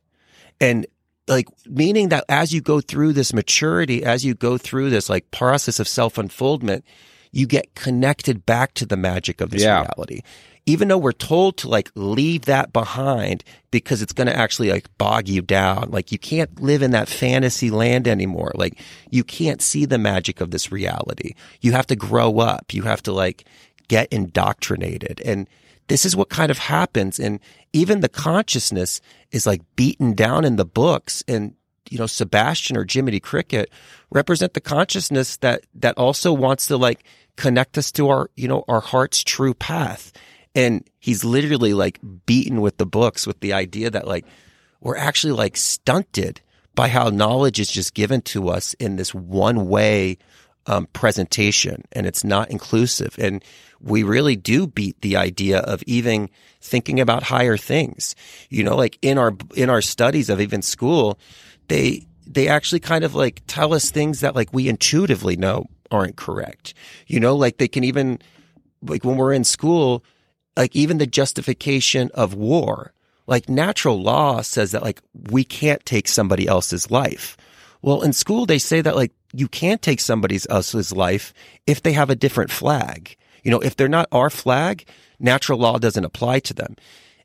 And like meaning that as you go through this maturity, as you go through this like process of self unfoldment, you get connected back to the magic of this Yeah. reality. Even though we're told to like leave that behind because it's going to actually like bog you down. Like you can't live in that fantasy land anymore. Like you can't see the magic of this reality. You have to grow up. You have to like get indoctrinated. And this is what kind of happens. And even the consciousness is like beaten down in the books. And, you know, Sebastian or Jiminy Cricket represent the consciousness that, that also wants to like connect us to our, you know, our heart's true path. And he's literally like beaten with the books with the idea that like we're actually like stunted by how knowledge is just given to us in this one way um, presentation and it's not inclusive. And we really do beat the idea of even thinking about higher things. You know, like in our, in our studies of even school, they, they actually kind of like tell us things that like we intuitively know aren't correct. You know, like they can even, like when we're in school, like even the justification of war, like natural law says that like we can't take somebody else's life. Well, in school, they say that like you can't take somebody else's life if they have a different flag. You know, if they're not our flag, natural law doesn't apply to them.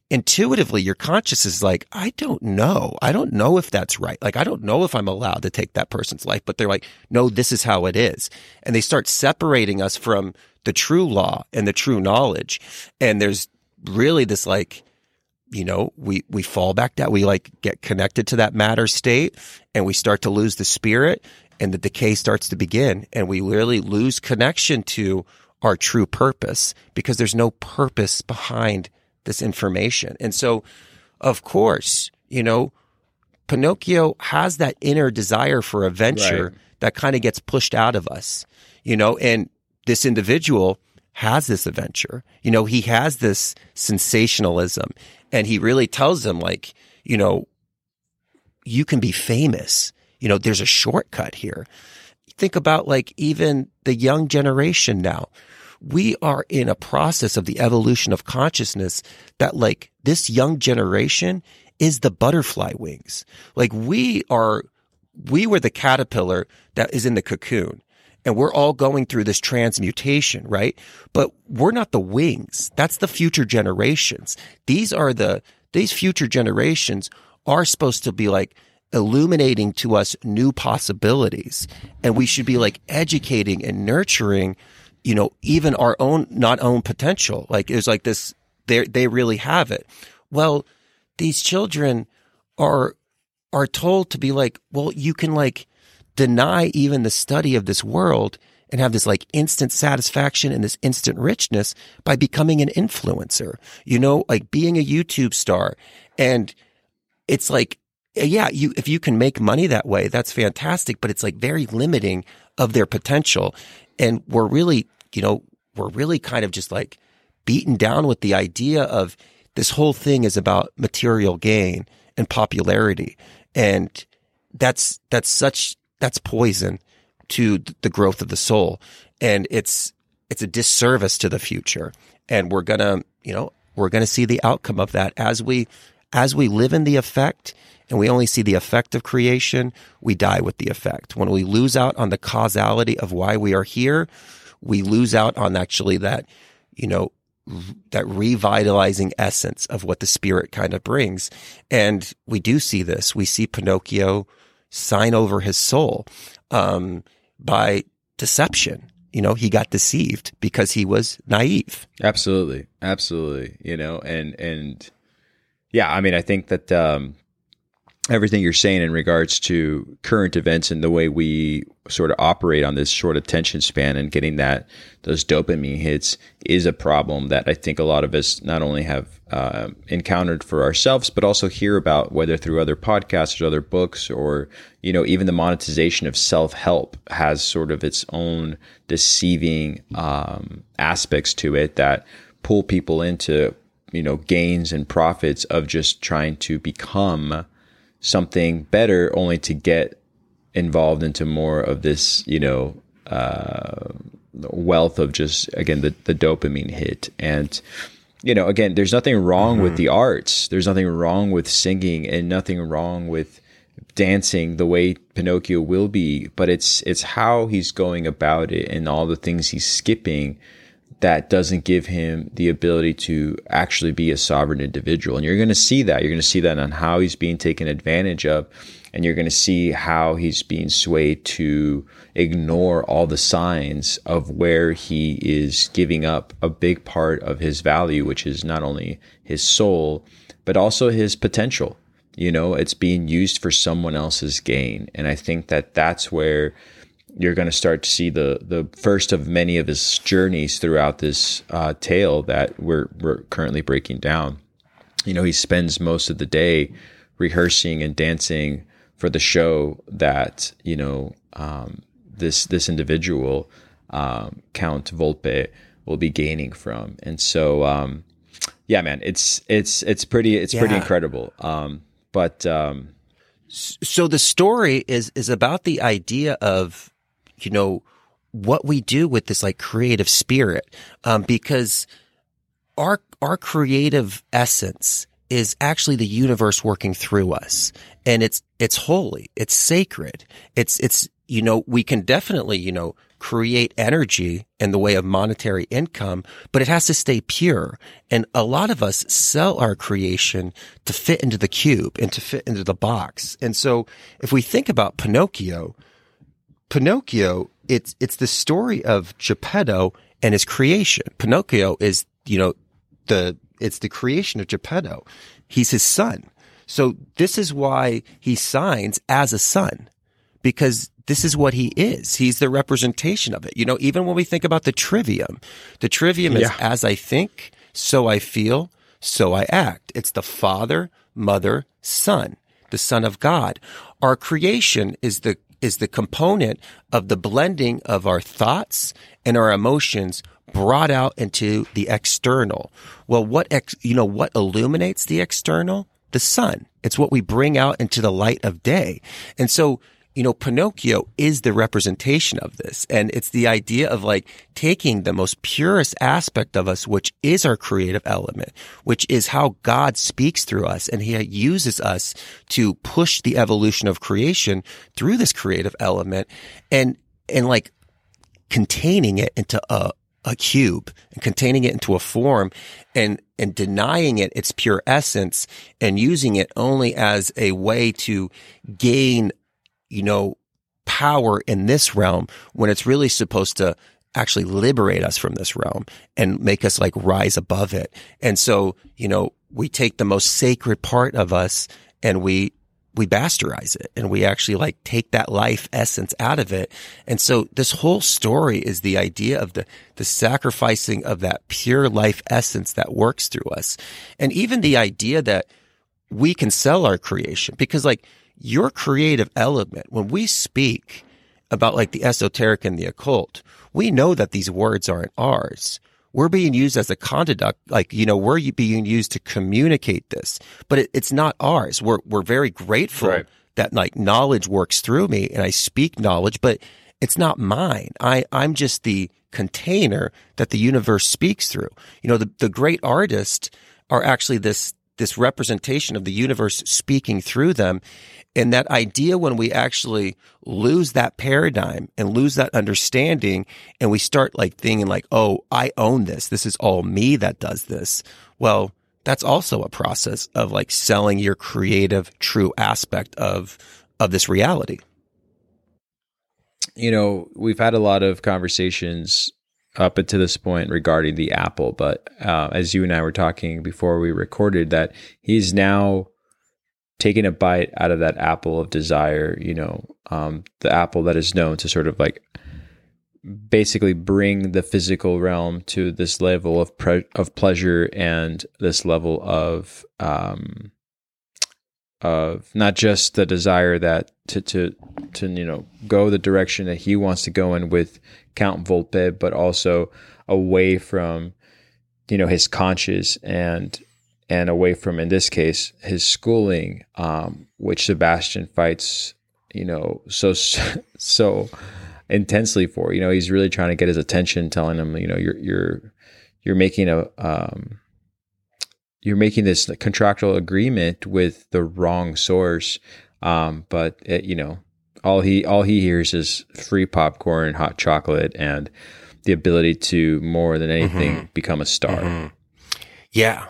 Intuitively, your conscious is like, I don't know. I don't know if that's right. Like, I don't know if I'm allowed to take that person's life, but they're like, no, this is how it is. And they start separating us from the true law and the true knowledge. And there's really this like, you know, we, we fall back down. We like get connected to that matter state and we start to lose the spirit and the decay starts to begin and we really lose connection to our true purpose because there's no purpose behind this information. And so, of course, you know, Pinocchio has that inner desire for adventure Right. that kind of gets pushed out of us, you know, and this individual has this adventure. You know, he has this sensationalism and he really tells them like, you know, you can be famous. You know, there's a shortcut here. Think about like even the young generation now. We are in a process of the evolution of consciousness that like this young generation is the butterfly wings. Like we are, we were the caterpillar that is in the cocoon and we're all going through this transmutation, right? But we're not the wings. That's the future generations. These are the, these future generations are supposed to be like illuminating to us new possibilities. And we should be like educating and nurturing, you know, even our own, not own potential. Like it's like this, they, they really have it. Well, these children are, are told to be like, well, you can like deny even the study of this world and have this like instant satisfaction and this instant richness by becoming an influencer, you know, like being a YouTube star. And it's like, yeah, you, if you can make money that way, that's fantastic, but it's like very limiting of their potential. And we're really, you know, we're really kind of just like beaten down with the idea of this whole thing is about material gain and popularity. And that's, that's such, that's poison to the growth of the soul. And it's, it's a disservice to the future. And we're going to, you know, we're going to see the outcome of that as we, as we live in the effect and we only see the effect of creation, we die with the effect. When we lose out on the causality of why we are here, we lose out on actually that, you know, that revitalizing essence of what the spirit kind of brings. And we do see this. We see Pinocchio sign over his soul um, by deception. You know, he got deceived because he was naive. Absolutely, absolutely. You know, and and yeah, I mean, I think that um, everything you're saying in regards to current events and the way we sort of operate on this short attention span and getting that those dopamine hits is a problem that I think a lot of us not only have uh, encountered for ourselves, but also hear about whether through other podcasts or other books or you know even the monetization of self help has sort of its own deceiving um, aspects to it that pull people into you know gains and profits of just trying to become something better only to get involved into more of this you know uh, wealth of just again the, the dopamine hit. And you know again there's nothing wrong mm-hmm. with the arts. There's nothing wrong with singing and nothing wrong with dancing the way Pinocchio will be. But it's it's how he's going about it and all the things he's skipping that doesn't give him the ability to actually be a sovereign individual. And you're going to see that. You're going to see that on how he's being taken advantage of. And you're going to see how he's being swayed to ignore all the signs of where he is giving up a big part of his value, which is not only his soul, but also his potential. You know, it's being used for someone else's gain. And I think that that's where you're going to start to see the the first of many of his journeys throughout this uh, tale that we're we're currently breaking down. You know, he spends most of the day rehearsing and dancing for the show that you know um, this this individual um, Count Volpe will be gaining from, and so um, yeah, man, it's it's it's pretty it's yeah. pretty incredible. Um, but um, so the story is is about the idea of you know, what we do with this like creative spirit. Um, because our, our creative essence is actually the universe working through us and it's, it's holy. It's sacred. It's, it's, you know, we can definitely, you know, create energy in the way of monetary income, but it has to stay pure. And a lot of us sell our creation to fit into the cube and to fit into the box. And so if we think about Pinocchio, Pinocchio, it's it's the story of Geppetto and his creation. Pinocchio is, you know, the it's the creation of Geppetto. He's his son. So this is why he signs as a son because this is what he is. He's the representation of it. You know, even when we think about the trivium, the trivium yeah. is as I think, so I feel, so I act. It's the father, mother, son, the son of God. Our creation is the is the component of the blending of our thoughts and our emotions brought out into the external. Well, what, ex, you know, what illuminates the external? The sun. It's what we bring out into the light of day. And so you know, Pinocchio is the representation of this. And it's the idea of like taking the most purest aspect of us, which is our creative element, which is how God speaks through us. And he uses us to push the evolution of creation through this creative element and, and like containing it into a, a cube and containing it into a form and, and denying it its pure essence and using it only as a way to gain you know, power in this realm when it's really supposed to actually liberate us from this realm and make us like rise above it. And so, you know, we take the most sacred part of us and we, we bastardize it and we actually like take that life essence out of it. And so this whole story is the idea of the, the sacrificing of that pure life essence that works through us. And even the idea that we can sell our creation because like your creative element, when we speak about like the esoteric and the occult, we know that these words aren't ours. We're being used as a conduct, like, you know, we're being used to communicate this, but it, it's not ours. We're, we're very grateful right. that like knowledge works through me and I speak knowledge, but it's not mine. I, I'm just the container that the universe speaks through. You know, the, the great artists are actually this, this representation of the universe speaking through them. And that idea when we actually lose that paradigm and lose that understanding and we start like thinking like, oh, I own this. This is all me that does this. Well, that's also a process of like selling your creative true aspect of, of this reality. You know, we've had a lot of conversations up until this point regarding the Apple, but uh, as you and I were talking before we recorded, that he's now taking a bite out of that apple of desire, you know, um, the apple that is known to sort of like basically bring the physical realm to this level of pre- of pleasure and this level of um, of not just the desire that to to to you know go the direction that he wants to go in with Count Volpe, but also away from you know his conscience and and away from in this case his schooling, um, which Sebastian fights you know so [LAUGHS] so intensely for. You know, he's really trying to get his attention, telling him, you know, you're you're you're making a um, you're making this contractual agreement with the wrong source. Um, but it, you know, all he all he hears is free popcorn, hot chocolate, and the ability to more than anything mm-hmm. become a star. Mm-hmm. Yeah.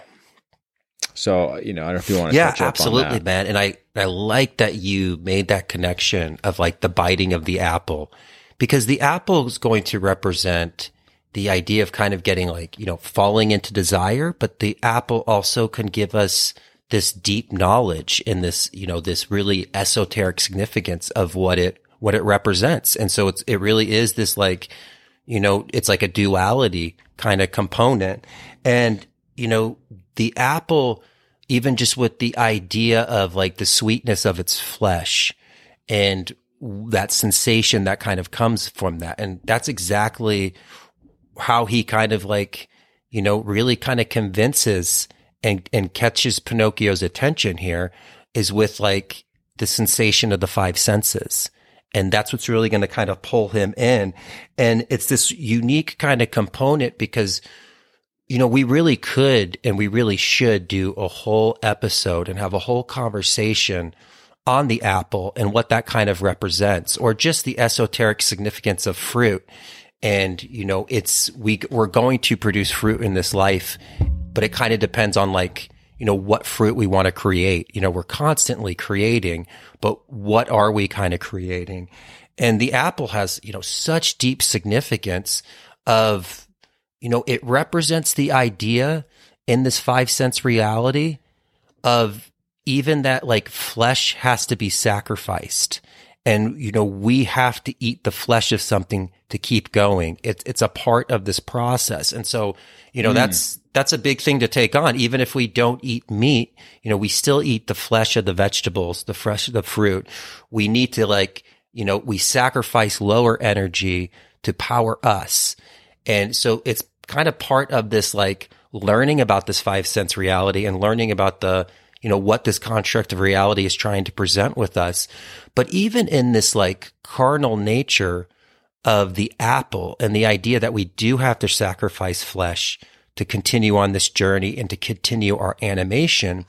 So you know, I don't know if you want to. Yeah, absolutely, man. And I I like that you made that connection of like the biting of the apple because the apple is going to represent the idea of kind of getting like, you know, falling into desire, but the apple also can give us this deep knowledge in this, you know, this really esoteric significance of what it, what it represents. And so it's, it really is this like, you know, it's like a duality kind of component. And, you know, the apple, even just with the idea of like the sweetness of its flesh and that sensation that kind of comes from that. And that's exactly how he kind of like, you know, really kind of convinces and, and catches Pinocchio's attention here is with like the sensation of the five senses. And that's what's really going to kind of pull him in. And it's this unique kind of component because, you know, we really could and we really should do a whole episode and have a whole conversation on the apple and what that kind of represents, or just the esoteric significance of fruit. And, you know, it's, we, we're going to produce fruit in this life, but it kind of depends on like, you know, what fruit we want to create. You know, we're constantly creating, but what are we kind of creating? And the apple has, you know, such deep significance of, you know, it represents the idea in this five sense reality of even that like flesh has to be sacrificed. And, you know, we have to eat the flesh of something to keep going. It's, it's a part of this process. And so, you know, mm. that's, that's a big thing to take on. Even if we don't eat meat, you know, we still eat the flesh of the vegetables, the fresh, the fruit. We need to like, you know, we sacrifice lower energy to power us. And so it's kind of part of this like learning about this five sense reality and learning about the, you know, what this construct of reality is trying to present with us. But even in this like carnal nature of the apple and the idea that we do have to sacrifice flesh to continue on this journey and to continue our animation,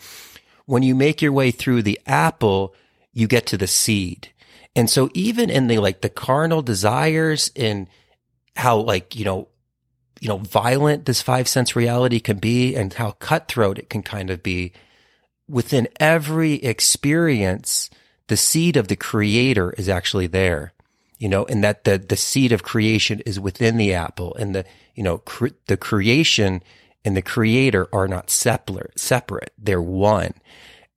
when you make your way through the apple, you get to the seed. And so even in the like the carnal desires and how like, you know, you know, violent this five sense reality can be and how cutthroat it can kind of be within every experience, the seed of the creator is actually there, you know, and that the, the seed of creation is within the apple and the, you know, cre- the creation and the creator are not separate, separate. They're one.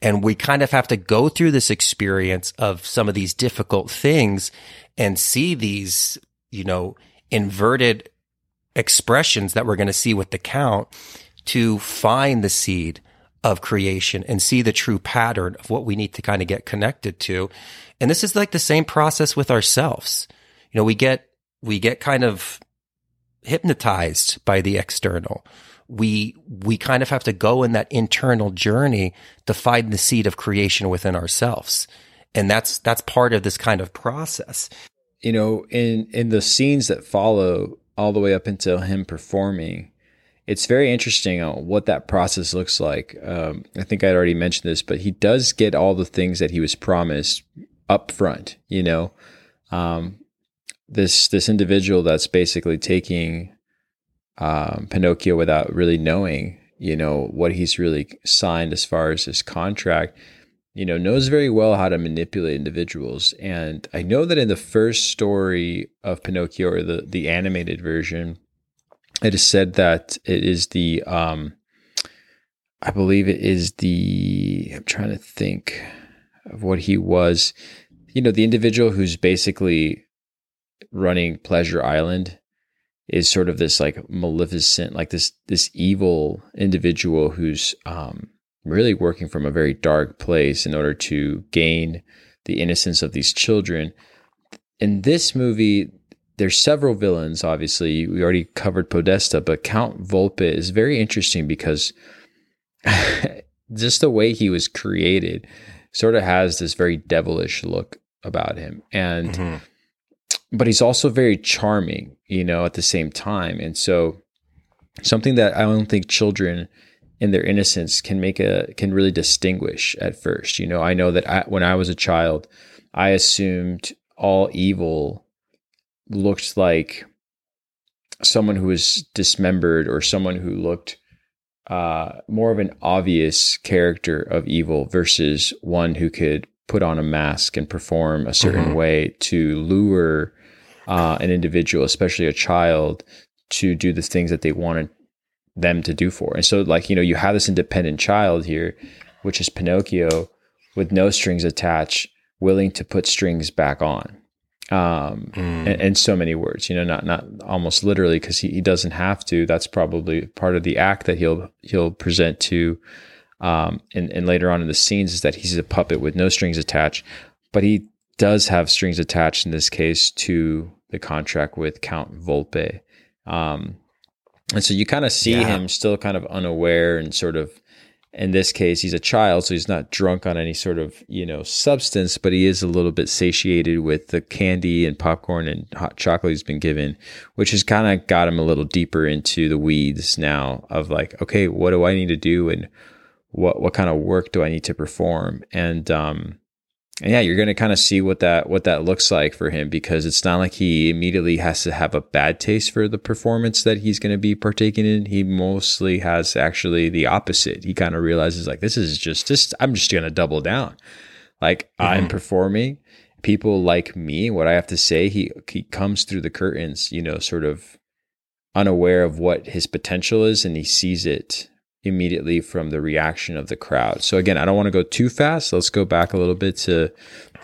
And we kind of have to go through this experience of some of these difficult things and see these, you know, inverted expressions that we're going to see with the count to find the seed of creation and see the true pattern of what we need to kind of get connected to. And this is like the same process with ourselves. You know, we get, we get kind of hypnotized by the external. We, we kind of have to go in that internal journey to find the seed of creation within ourselves. And that's, that's part of this kind of process. You know, in, in the scenes that follow all the way up until him performing, it's very interesting on what that process looks like. Um, I think I'd already mentioned this, but he does get all the things that he was promised up front. You know, um, this this individual that's basically taking um, Pinocchio without really knowing, you know, what he's really signed as far as his contract. You know, knows very well how to manipulate individuals, and I know that in the first story of Pinocchio, or the the animated version it is said that it is the um, I believe it is the, I'm trying to think of what he was. You know, the individual who's basically running Pleasure Island is sort of this like maleficent, like this this evil individual who's um, really working from a very dark place in order to gain the innocence of these children. In this movie, there's several villains. Obviously, we already covered Podesta, but Count Volpe is very interesting because [LAUGHS] just the way he was created sort of has this very devilish look about him, and mm-hmm. but he's also very charming, you know, at the same time, and so something that I don't think children in their innocence can make a can really distinguish at first. You know, I know that I, when I was a child, I assumed all evil looked like someone who was dismembered or someone who looked uh, more of an obvious character of evil versus one who could put on a mask and perform a certain mm-hmm. way to lure uh, an individual, especially a child, to do the things that they wanted them to do for. And so, like, you know, you have this independent child here, which is Pinocchio with no strings attached, willing to put strings back on. Um, mm. and, and, so many words, you know, not, not almost literally because he, he doesn't have to, that's probably part of the act that he'll, he'll present to, um, and, and later on in the scenes is that he's a puppet with no strings attached, but he does have strings attached in this case to the contract with Count Volpe. Um, and so you kind of see yeah. him still kind of unaware and sort of in this case he's a child so he's not drunk on any sort of you know substance but he is a little bit satiated with the candy and popcorn and hot chocolate he's been given which has kind of got him a little deeper into the weeds now of like okay what do i need to do and what what kind of work do i need to perform? And um and yeah, you're going to kind of see what that what that looks like for him because it's not like he immediately has to have a bad taste for the performance that he's going to be partaking in. He mostly has actually the opposite. He kind of realizes like this is just just I'm just going to double down. Like mm-hmm. I'm performing, people like me, what I have to say, he he comes through the curtains, you know, sort of unaware of what his potential is and he sees it immediately from the reaction of the crowd. So again, I don't want to go too fast. Let's go back a little bit to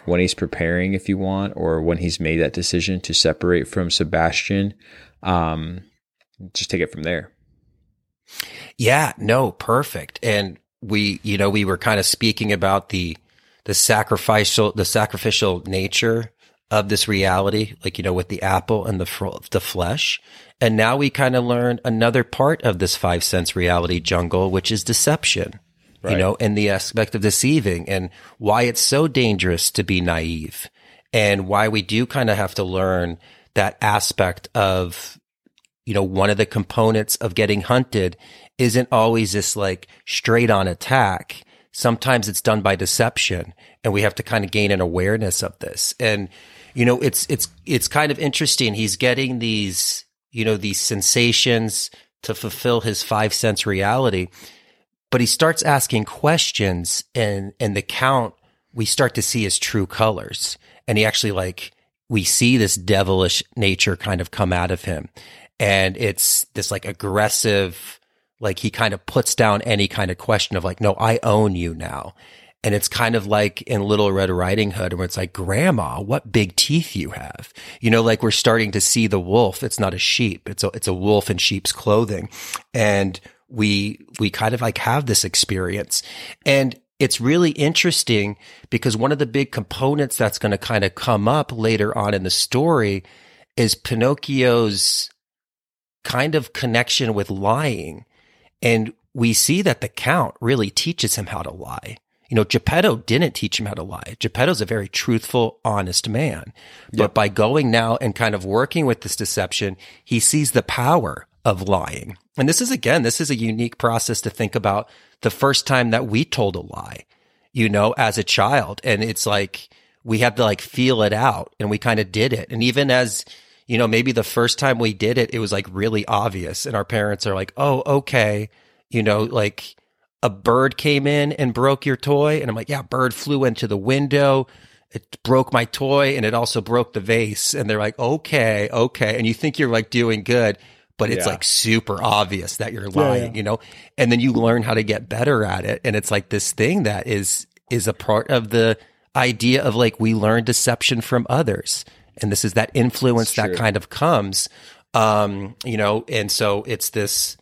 when he's preparing, if you want, or when he's made that decision to separate from Sebastian. Um, just take it from there. Yeah, no, perfect. And we, you know, we were kind of speaking about the the sacrificial the sacrificial nature of this reality, like you know, with the apple and the the flesh. And now we kind of learn another part of this five sense reality jungle, which is deception, right. you know, and the aspect of deceiving and why it's so dangerous to be naive and why we do kind of have to learn that aspect of, you know, one of the components of getting hunted isn't always this like straight on attack. Sometimes it's done by deception and we have to kind of gain an awareness of this. And, you know, it's, it's, it's kind of interesting. He's getting these, you know, these sensations to fulfill his five sense reality. But he starts asking questions and, and the count, we start to see his true colors. And he actually like, we see this devilish nature kind of come out of him. And it's this like aggressive, like he kind of puts down any kind of question of like, no, I own you now. And it's kind of like in Little Red Riding Hood where it's like, grandma, what big teeth you have. You know, like we're starting to see the wolf. It's not a sheep. It's a, it's a wolf in sheep's clothing. And we, we kind of like have this experience and it's really interesting because one of the big components that's going to kind of come up later on in the story is Pinocchio's kind of connection with lying. And we see that the count really teaches him how to lie. You know, Geppetto didn't teach him how to lie. Geppetto's a very truthful, honest man. But yep. by going now and kind of working with this deception, he sees the power of lying. And this is again, this is a unique process to think about the first time that we told a lie, you know, as a child. And it's like, we had to like feel it out and we kind of did it. And even as, you know, maybe the first time we did it, it was like really obvious. And our parents are like, oh, okay. You know, like, a bird came in and broke your toy. And I'm like, yeah, bird flew into the window. It broke my toy and it also broke the vase. And they're like, okay, okay. And you think you're like doing good. but it's Yeah. like super obvious that you're lying, yeah. you know? And then you learn how to get better at it. And it's like this thing that is, is a part of the idea of like we learn deception from others. And this is that influence that true. kind of comes. Um, you know, and so it's this,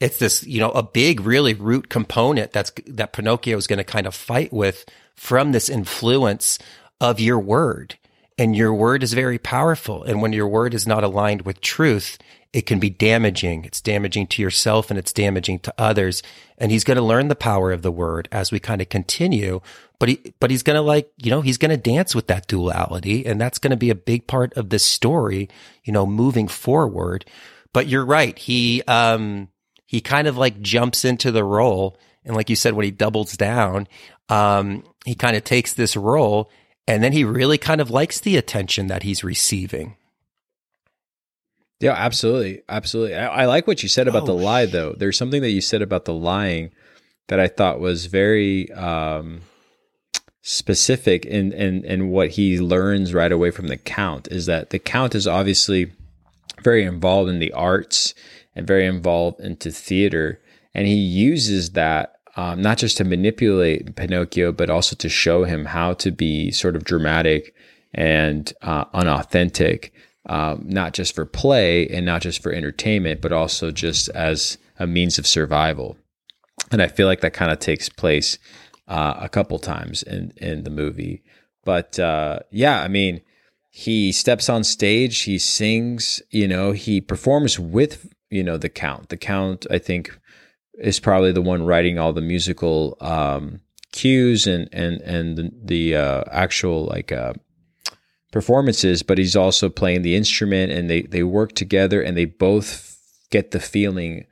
it's this, you know, a big, really root component that's that Pinocchio is going to kind of fight with from this influence of your word. And your word is very powerful. And when your word is not aligned with truth, it can be damaging. It's damaging to yourself and it's damaging to others. And he's going to learn the power of the word as we kind of continue. But he, but he's going to like, you know, he's going to dance with that duality. And that's going to be a big part of this story, you know, moving forward. But you're right. He, um, he kind of like jumps into the role. And like you said, when he doubles down, um, he kind of takes this role and then he really kind of likes the attention that he's receiving. Yeah, absolutely, absolutely. I, I like what you said about the Oh, lie, though. There's something that you said about the lying that I thought was very um, specific in, in in what he learns right away from the count. Is that the count is obviously very involved in the arts and very involved into theater, and he uses that um, not just to manipulate Pinocchio, but also to show him how to be sort of dramatic and uh, unauthentic, um, not just for play and not just for entertainment, but also just as a means of survival. And I feel like that kind of takes place uh, a couple times in in the movie. But uh, yeah, I mean, he steps on stage, he sings, you know, he performs with you know the count. The count, I think, is probably the one writing all the musical um, cues and and and the, the uh, actual like uh, performances. But he's also playing the instrument, and they they work together, and they both get the feeling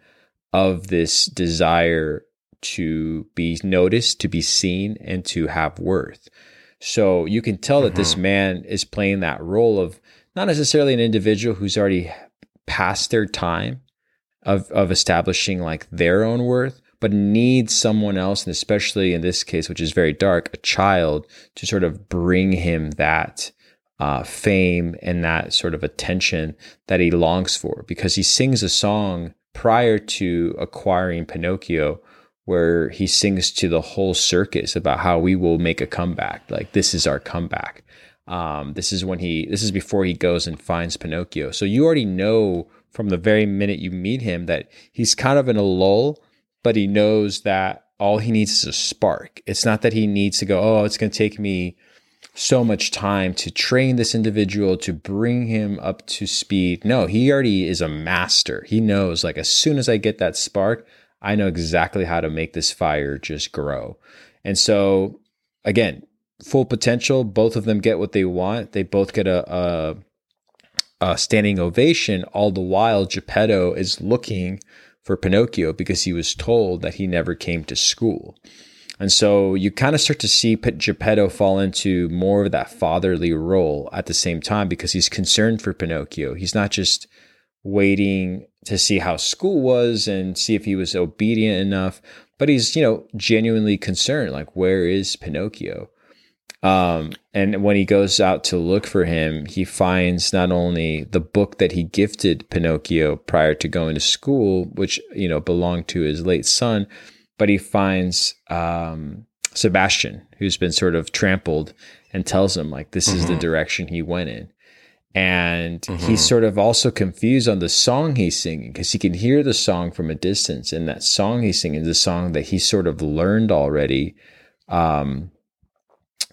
of this desire to be noticed, to be seen, and to have worth. So you can tell that this man is playing that role of not necessarily an individual who's already past their time of of establishing like their own worth, but needs someone else, and especially in this case, which is very dark, a child to sort of bring him that uh, fame and that sort of attention that he longs for. Because he sings a song prior to acquiring Pinocchio, where he sings to the whole circus about how we will make a comeback. Like this is our comeback. Um, this is when he. This is before he goes and finds Pinocchio. So you already know from the very minute you meet him that he's kind of in a lull, but he knows that all he needs is a spark. It's not that he needs to go. Oh, it's going to take me so much time to train this individual to bring him up to speed. No, he already is a master. He knows like as soon as I get that spark, I know exactly how to make this fire just grow. And so again, full potential, both of them get what they want. They both get a, a standing ovation all the while Geppetto is looking for Pinocchio because he was told that he never came to school. And so you kind of start to see Geppetto fall into more of that fatherly role at the same time because he's concerned for Pinocchio. He's not just waiting to see how school was and see if he was obedient enough, but he's, you know, genuinely concerned like, where is Pinocchio? Um, and when he goes out to look for him, he finds not only the book that he gifted Pinocchio prior to going to school, which, you know, belonged to his late son, but he finds um, Sebastian, who's been sort of trampled, and tells him like this is the direction he went in. And he's sort of also confused on the song he's singing because he can hear the song from a distance, and that song he's singing is a song that he sort of learned already, um,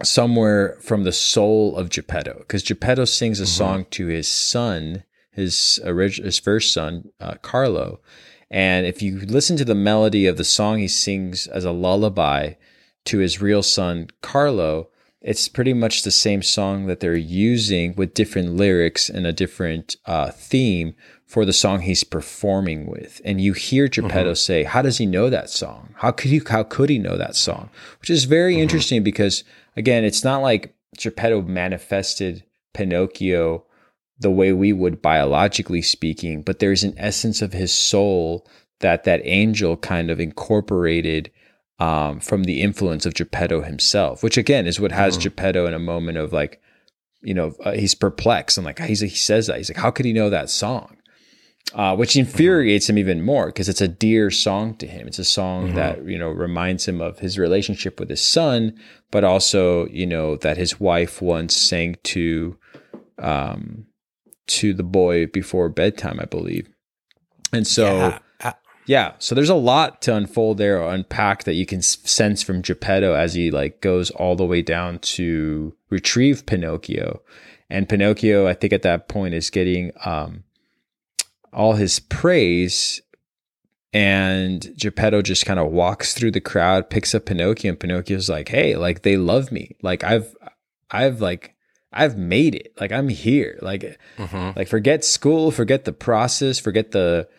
somewhere from the soul of Geppetto. Because Geppetto sings a song to his son, his original, his first son, uh, Carlo, and if you listen to the melody of the song he sings as a lullaby to his real son, Carlo, it's pretty much the same song that they're using with different lyrics and a different uh, theme for the song he's performing with. And you hear Geppetto say, "How does he know that song? How could he? How could he know that song?" Which is very interesting because again, it's not like Geppetto manifested Pinocchio the way we would biologically speaking, but there's an essence of his soul that that angel kind of incorporated um, from the influence of Geppetto himself, which again is what has Geppetto in a moment of like, you know, uh, he's perplexed and like he's, he says that he's like, how could he know that song? Uh, which infuriates him even more because it's a dear song to him. It's a song mm-hmm. that you know reminds him of his relationship with his son, but also you know that his wife once sang to, um, to the boy before bedtime, I believe. And so, yeah. Uh, yeah, so there's a lot to unfold there or unpack that you can sense from Geppetto as he like goes all the way down to retrieve Pinocchio. And Pinocchio, I think at that point is getting um, all his praise. And Geppetto just kind of walks through the crowd, picks up Pinocchio, and Pinocchio's like, "Hey, like they love me. Like I've, I've like, I've made it. Like I'm here. Like, mm-hmm. like forget school, forget the process, forget the,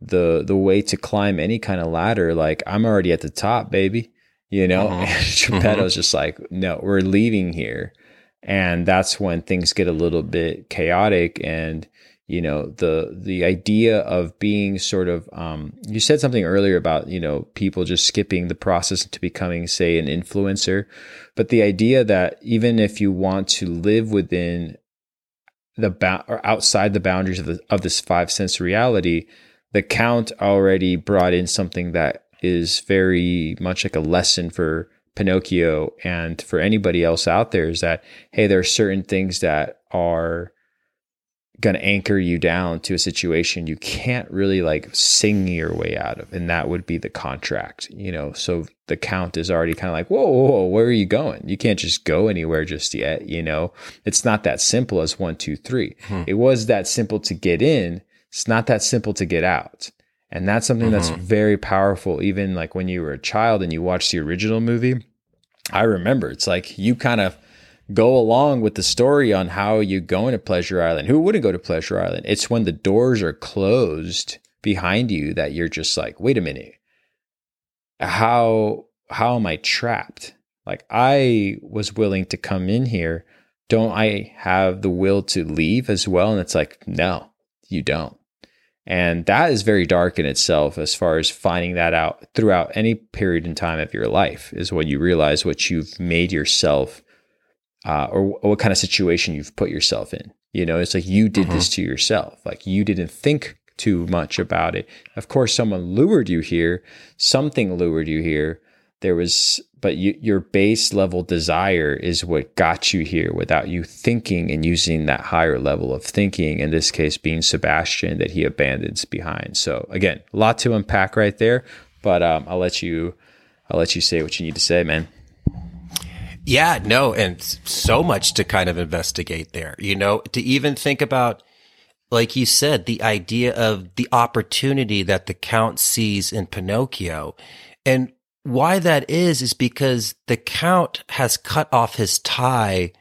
the, the way to climb any kind of ladder. Like I'm already at the top, baby. You know." Mm-hmm. [LAUGHS] And Geppetto's mm-hmm. just like, "No, we're leaving here." and that's when things get a little bit chaotic and you know the the idea of being sort of um, you said something earlier about you know people just skipping the process to becoming say an influencer but the idea that even if you want to live within the ba- or outside the boundaries of the, of this five sense reality the count already brought in something that is very much like a lesson for Pinocchio and for anybody else out there is that hey there are certain things that are going to anchor you down to a situation you can't really like sing your way out of and that would be the contract you know? So the count is already kind of like whoa, whoa, whoa where are you going? You can't just go anywhere just yet you know? It's not that simple as one two three. Hmm. it was that simple to get in. It's not that simple to get out. And that's something mm-hmm. that's very powerful even like when you were a child and you watched the original movie. I remember it's like you kind of go along with the story on how you go into Pleasure Island. Who wouldn't go to Pleasure Island? It's when the doors are closed behind you that you're just like, wait a minute. How how am I trapped? Like I was willing to come in here. Don't I have the will to leave as well? And it's like, no, you don't. And that is very dark in itself as far as finding that out throughout any period in time of your life is when you realize what you've made yourself uh, or, or, what kind of situation you've put yourself in. You know, it's like you did this mm-hmm. to yourself. Like you didn't think too much about it. Of course, someone lured you here. Something lured you here. There was, but you, your base level desire is what got you here without you thinking and using that higher level of thinking. In this case, being Sebastian that he abandons behind. So again, a lot to unpack right there. But um, I'll let you, I'll let you say what you need to say, man. Yeah, no, and so much to kind of investigate there, you know, to even think about, like you said, the idea of the opportunity that the Count sees in Pinocchio. And why that is, is because the Count has cut off his tie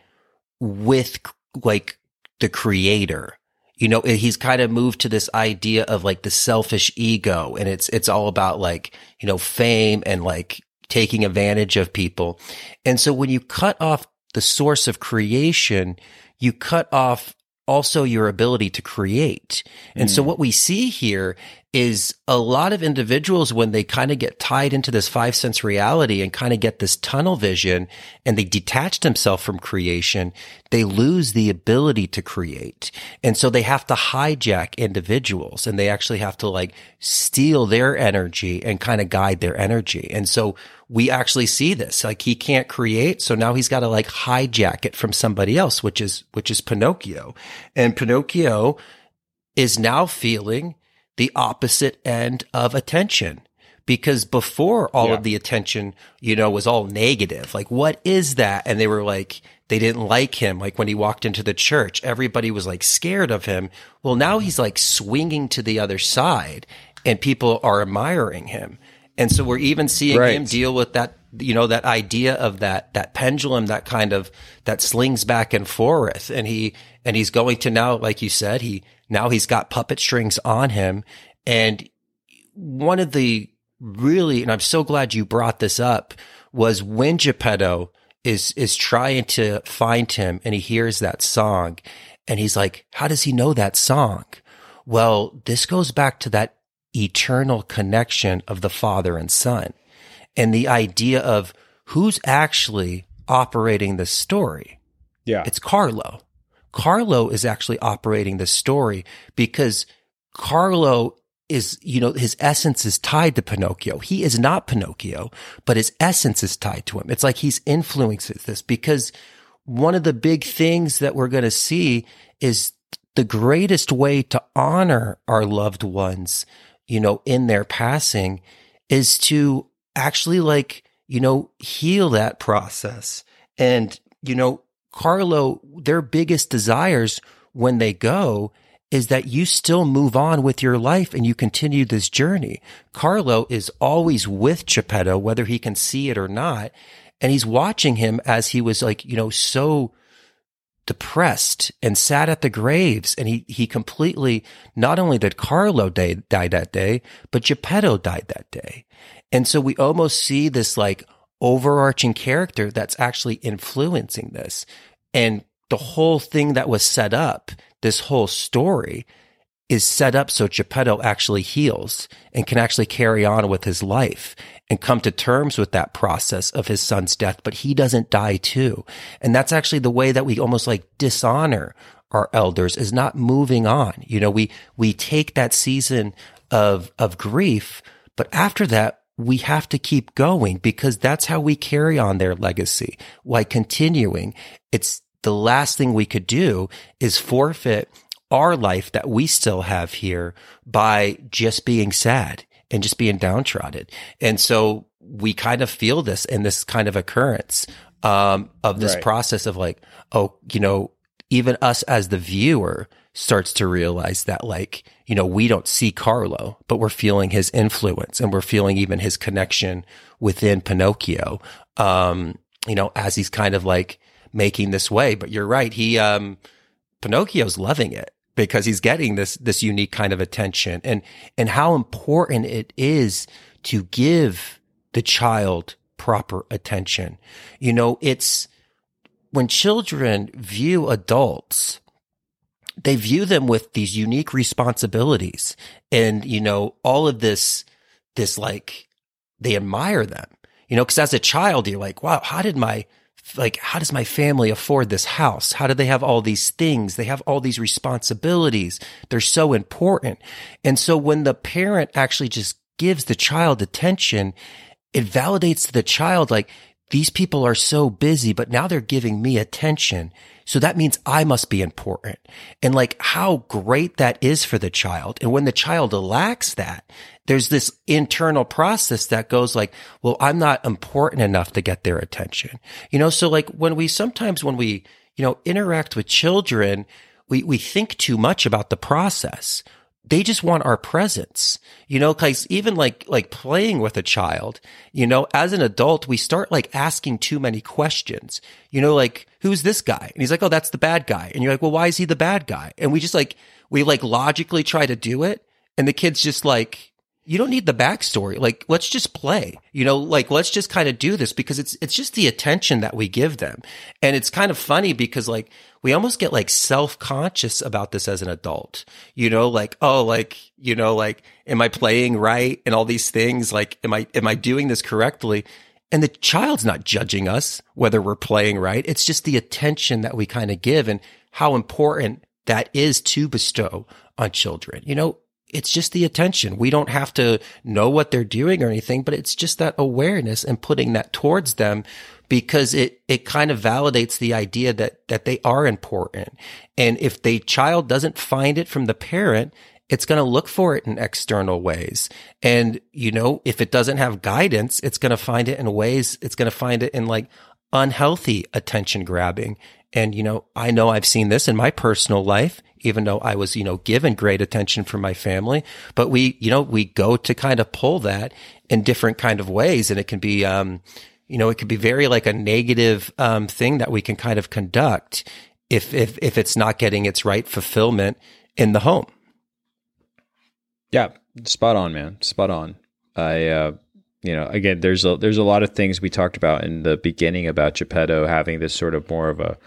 with like the creator. You know, he's kind of moved to this idea of like the selfish ego and it's, it's all about like, you know, fame and like taking advantage of people. And so when you cut off the source of creation, you cut off also your ability to create. And mm. so what we see here is a lot of individuals when they kind of get tied into this five sense reality and kind of get this tunnel vision and they detach themselves from creation, they lose the ability to create. And so they have to hijack individuals and they actually have to like steal their energy and kind of guide their energy. And so we actually see this. Like he can't create. So now he's got to like hijack it from somebody else, which is, which is Pinocchio. And Pinocchio is now feeling the opposite end of attention. Because before all yeah. of the attention, you know, was all negative. Like, what is that? And they were like, they didn't like him. Like when he walked into the church, everybody was like scared of him. Well, now he's like swinging to the other side and people are admiring him. And so we're even seeing right. him deal with that, you know, that idea of that, that pendulum, that kind of, that slings back and forth. And he, and he's going to now, like you said, he, now he's got puppet strings on him. And one of the really, and I'm so glad you brought this up, was when Geppetto is, is trying to find him and he hears that song and he's like, how does he know that song? Well, this goes back to that eternal connection of the father and son and the idea of who's actually operating the story. Yeah. It's Carlo. Carlo is actually operating the story because Carlo is, you know, his essence is tied to Pinocchio. He is not Pinocchio, but his essence is tied to him. It's like he's influenced this because one of the big things that we're going to see is the greatest way to honor our loved ones, you know, in their passing is to actually like, you know, heal that process. And, you know, Carlo, their biggest desires when they go is that you still move on with your life and you continue this journey. Carlo is always with Geppetto, whether he can see it or not. And he's watching him as he was like, you know, so depressed and sat at the graves. And he, he completely, not only did Carlo die, die that day, but Geppetto died that day. And so we almost see this like overarching character that's actually influencing this. And the whole thing that was set up, this whole story is set up so Geppetto actually heals and can actually carry on with his life and come to terms with that process of his son's death, but he doesn't die too. And that's actually the way that we almost like dishonor our elders is not moving on. You know, we, we take that season of, of grief, but after that, we have to keep going because that's how we carry on their legacy. Why continuing? It's the last thing we could do is forfeit our life that we still have here by just being sad and just being downtrodden. And so we kind of feel this in this kind of occurrence um, of this right. process of like, oh, you know, even us as the viewer starts to realize that like, you know, we don't see Carlo, but we're feeling his influence and we're feeling even his connection within Pinocchio. Um, you know, as he's kind of like making this way. But you're right. He, um, Pinocchio's loving it because he's getting this, this unique kind of attention and, and how important it is to give the child proper attention. You know, it's when children view adults, they view them with these unique responsibilities and, you know, all of this, this like, they admire them, you know, cause as a child, you're like, wow, how did my like, how does my family afford this house? How do they have all these things? They have all these responsibilities. They're so important. And so when the parent actually just gives the child attention, it validates the child, like, these people are so busy, but now they're giving me attention. So that means I must be important. And like how great that is for the child. And when the child lacks that, there's this internal process that goes like, well, I'm not important enough to get their attention. You know, so like when we sometimes when we, you know, interact with children, we, we think too much about the process they just want our presence, you know, cause even like, like playing with a child, you know, as an adult, we start like asking too many questions, you know, like, who's this guy? And he's like, Oh, that's the bad guy. And you're like, well, why is he the bad guy? And we just like, we like logically try to do it. And the kid's just like, you don't need the backstory. Like, let's just play, you know, like, let's just kind of do this because it's, it's just the attention that we give them. And it's kind of funny because like, we almost get like self-conscious about this as an adult, you know, like, oh, like, you know, like, am I playing right? And all these things, like, am I, am I doing this correctly? And the child's not judging us whether we're playing right. It's just the attention that we kind of give and how important that is to bestow on children. You know, it's just the attention. We don't have to know what they're doing or anything, but it's just that awareness and putting that towards them because it, it kind of validates the idea that, that they are important. And if the child doesn't find it from the parent, it's going to look for it in external ways. And, you know, if it doesn't have guidance, it's going to find it in ways, it's going to find it in like unhealthy attention grabbing. And, you know, I know I've seen this in my personal life even though I was, you know, given great attention from my family. But we, you know, we go to kind of pull that in different kind of ways. And it can be, um, you know, it could be very like a negative, um, thing that we can kind of conduct if, if, if it's not getting its right fulfillment in the home. Yeah. Spot on, man. Spot on. I, uh, you know, again, there's a there's a lot of things we talked about in the beginning about Geppetto having this sort of more of a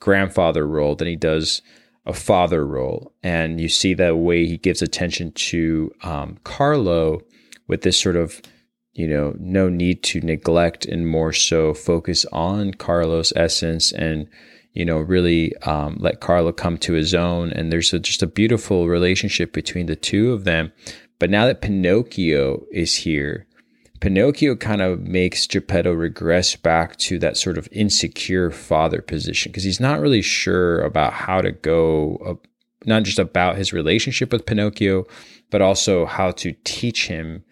grandfather role than he does a father role, and you see the way he gives attention to um, Carlo with this sort of you know no need to neglect and more so focus on Carlo's essence and you know, really um, let Carlo come to his own. And there's a, just a beautiful relationship between the two of them. But now that Pinocchio is here, Pinocchio kind of makes Geppetto regress back to that sort of insecure father position because he's not really sure about how to go, uh, not just about his relationship with Pinocchio, but also how to teach him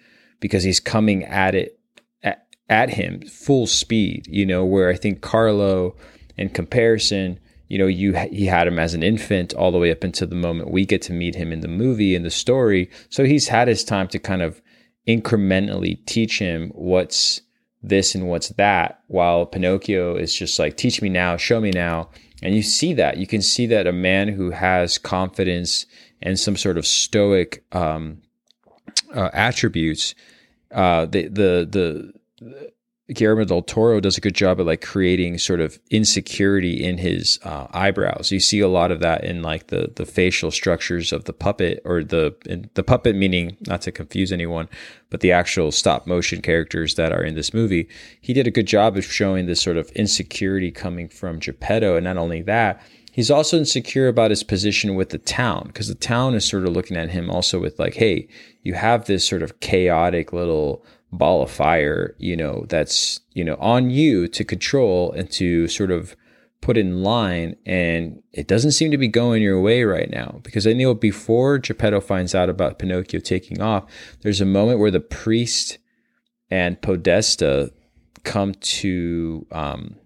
because he's coming at it at, at him full speed, you know, where I think Carlo in comparison, you know, you he had him as an infant all the way up until the moment we get to meet him in the movie in the story. So he's had his time to kind of incrementally teach him what's this and what's that, while Pinocchio is just like, teach me now, show me now. And you see that. You can see that a man who has confidence and some sort of stoic um, uh, attributes, uh, the, the, the, Guillermo del Toro does a good job at like creating sort of insecurity in his uh, eyebrows. You see a lot of that in like the the facial structures of the puppet, or the the puppet meaning not to confuse anyone, but the actual stop motion characters that are in this movie. He did a good job of showing this sort of insecurity coming from Geppetto, and not only that, he's also insecure about his position with the town because the town is sort of looking at him also with like, hey, you have this sort of chaotic little ball of fire, you know, that's, you know, on you to control and to sort of put in line. And it doesn't seem to be going your way right now because I know before Geppetto finds out about Pinocchio taking off, there's a moment where the priest and Podesta come to um,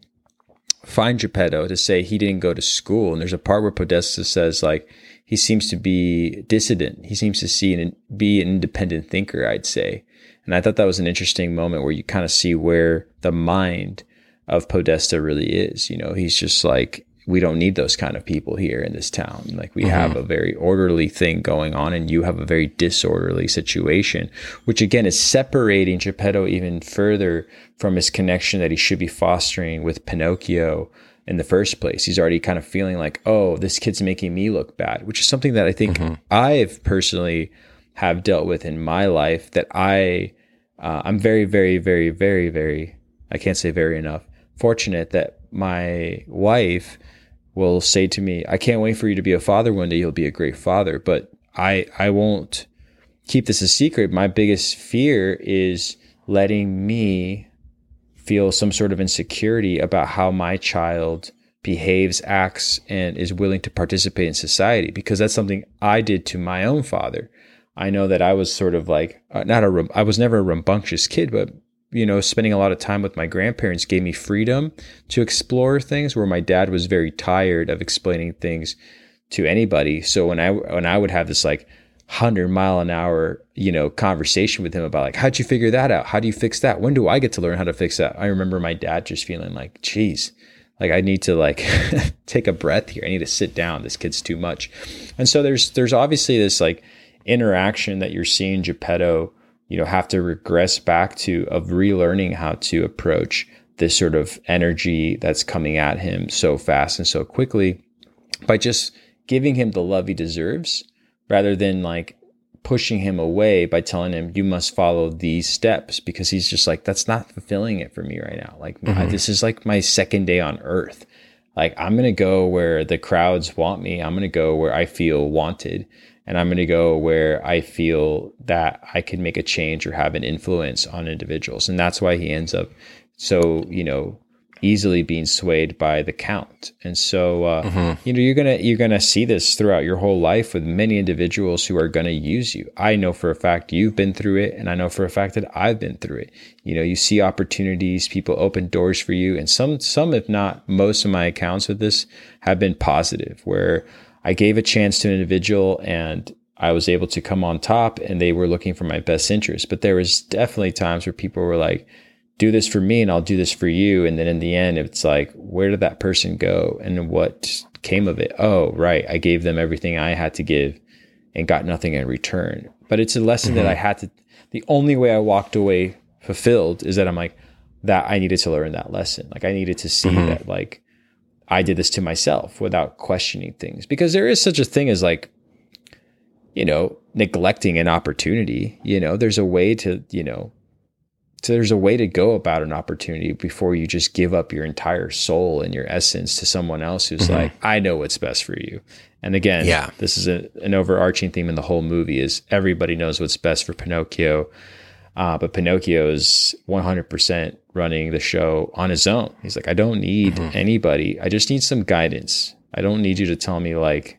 find Geppetto to say he didn't go to school. And there's a part where Podesta says, like, he seems to be dissident. He seems to see and be an independent thinker, I'd say. And I thought that was an interesting moment where you kind of see where the mind of Podesta really is. You know, he's just like, we don't need those kind of people here in this town. Like we mm-hmm. have a very orderly thing going on and you have a very disorderly situation, which again is separating Geppetto even further from his connection that he should be fostering with Pinocchio in the first place. He's already kind of feeling like, oh, this kid's making me look bad, which is something that I think mm-hmm. I've personally have dealt with in my life that I uh, I'm very, very, very, very, very, I can't say very enough, fortunate that my wife will say to me, I can't wait for you to be a father one day. You'll be a great father. But I, I won't keep this a secret. My biggest fear is letting me feel some sort of insecurity about how my child behaves, acts, and is willing to participate in society because that's something I did to my own father. I know that I was sort of like uh, not a I was never a rambunctious kid, but you know, spending a lot of time with my grandparents gave me freedom to explore things where my dad was very tired of explaining things to anybody. So when I when I would have this like 100 mile an hour, you know, conversation with him about like how'd you figure that out? How do you fix that? When do I get to learn how to fix that? I remember my dad just feeling like, "Geez, like I need to like [LAUGHS] take a breath here. I need to sit down. This kid's too much." And so there's there's obviously this like interaction that you're seeing Geppetto, you know, have to regress back to of relearning how to approach this sort of energy that's coming at him so fast and so quickly by just giving him the love he deserves rather than like pushing him away by telling him you must follow these steps because he's just like that's not fulfilling it for me right now. Like mm-hmm. this is like my second day on earth. Like i'm going to go where the crowds want me. I'm going to go where i feel wanted and I'm going to go where I feel that I can make a change or have an influence on individuals. And that's why he ends up so, you know, easily being swayed by the count. And so, uh, mm-hmm. you know, you're going to, you're going to see this throughout your whole life with many individuals who are going to use you. I know for a fact you've been through it. And I know for a fact that I've been through it. You know, you see opportunities, people open doors for you. And some, some, if not most of my accounts with this have been positive where, I gave a chance to an individual and I was able to come on top and they were looking for my best interest. But there was definitely times where people were like, do this for me and I'll do this for you. And then in the end, it's like, where did that person go and what came of it? Oh, right. I gave them everything I had to give and got nothing in return. But it's a lesson mm-hmm. that I had to, the only way I walked away fulfilled is that I'm like, that I needed to learn that lesson. Like I needed to see mm-hmm. that like I did this to myself without questioning things because there is such a thing as like, you know, neglecting an opportunity. You know, there's a way to, you know, so there's a way to go about an opportunity before you just give up your entire soul and your essence to someone else who's mm-hmm. like, I know what's best for you. And again, yeah. this is a, an overarching theme in the whole movie is everybody knows what's best for Pinocchio. Uh, but Pinocchio is 100% running the show on his own. He's like, I don't need mm-hmm. anybody. I just need some guidance. I don't need you to tell me like,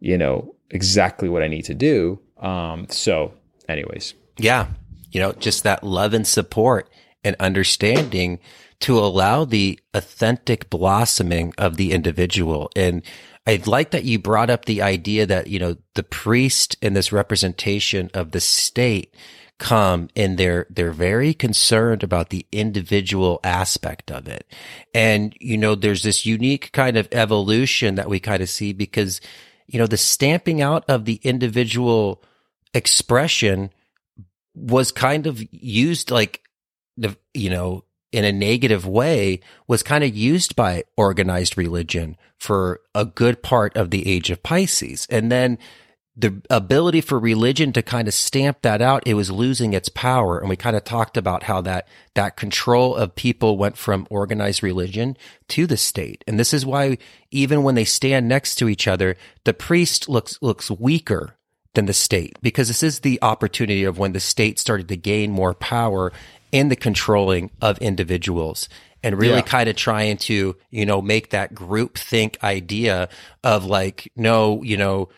you know, exactly what I need to do. Um, so anyways. Yeah you know, just that love and support and understanding to allow the authentic blossoming of the individual. And I like that you brought up the idea that, you know, the priest and this representation of the state come and they're, they're very concerned about the individual aspect of it. And, you know, there's this unique kind of evolution that we kind of see because, you know, the stamping out of the individual expression was kind of used like the, you know, in a negative way was kind of used by organized religion for a good part of the age of Pisces. And then the ability for religion to kind of stamp that out, it was losing its power. And we kind of talked about how that, that control of people went from organized religion to the state. And this is why even when they stand next to each other, the priest looks, looks weaker than the state because this is the opportunity of when the state started to gain more power in the controlling of individuals and really yeah. kind of trying to, you know, make that group think idea of like, no, you know,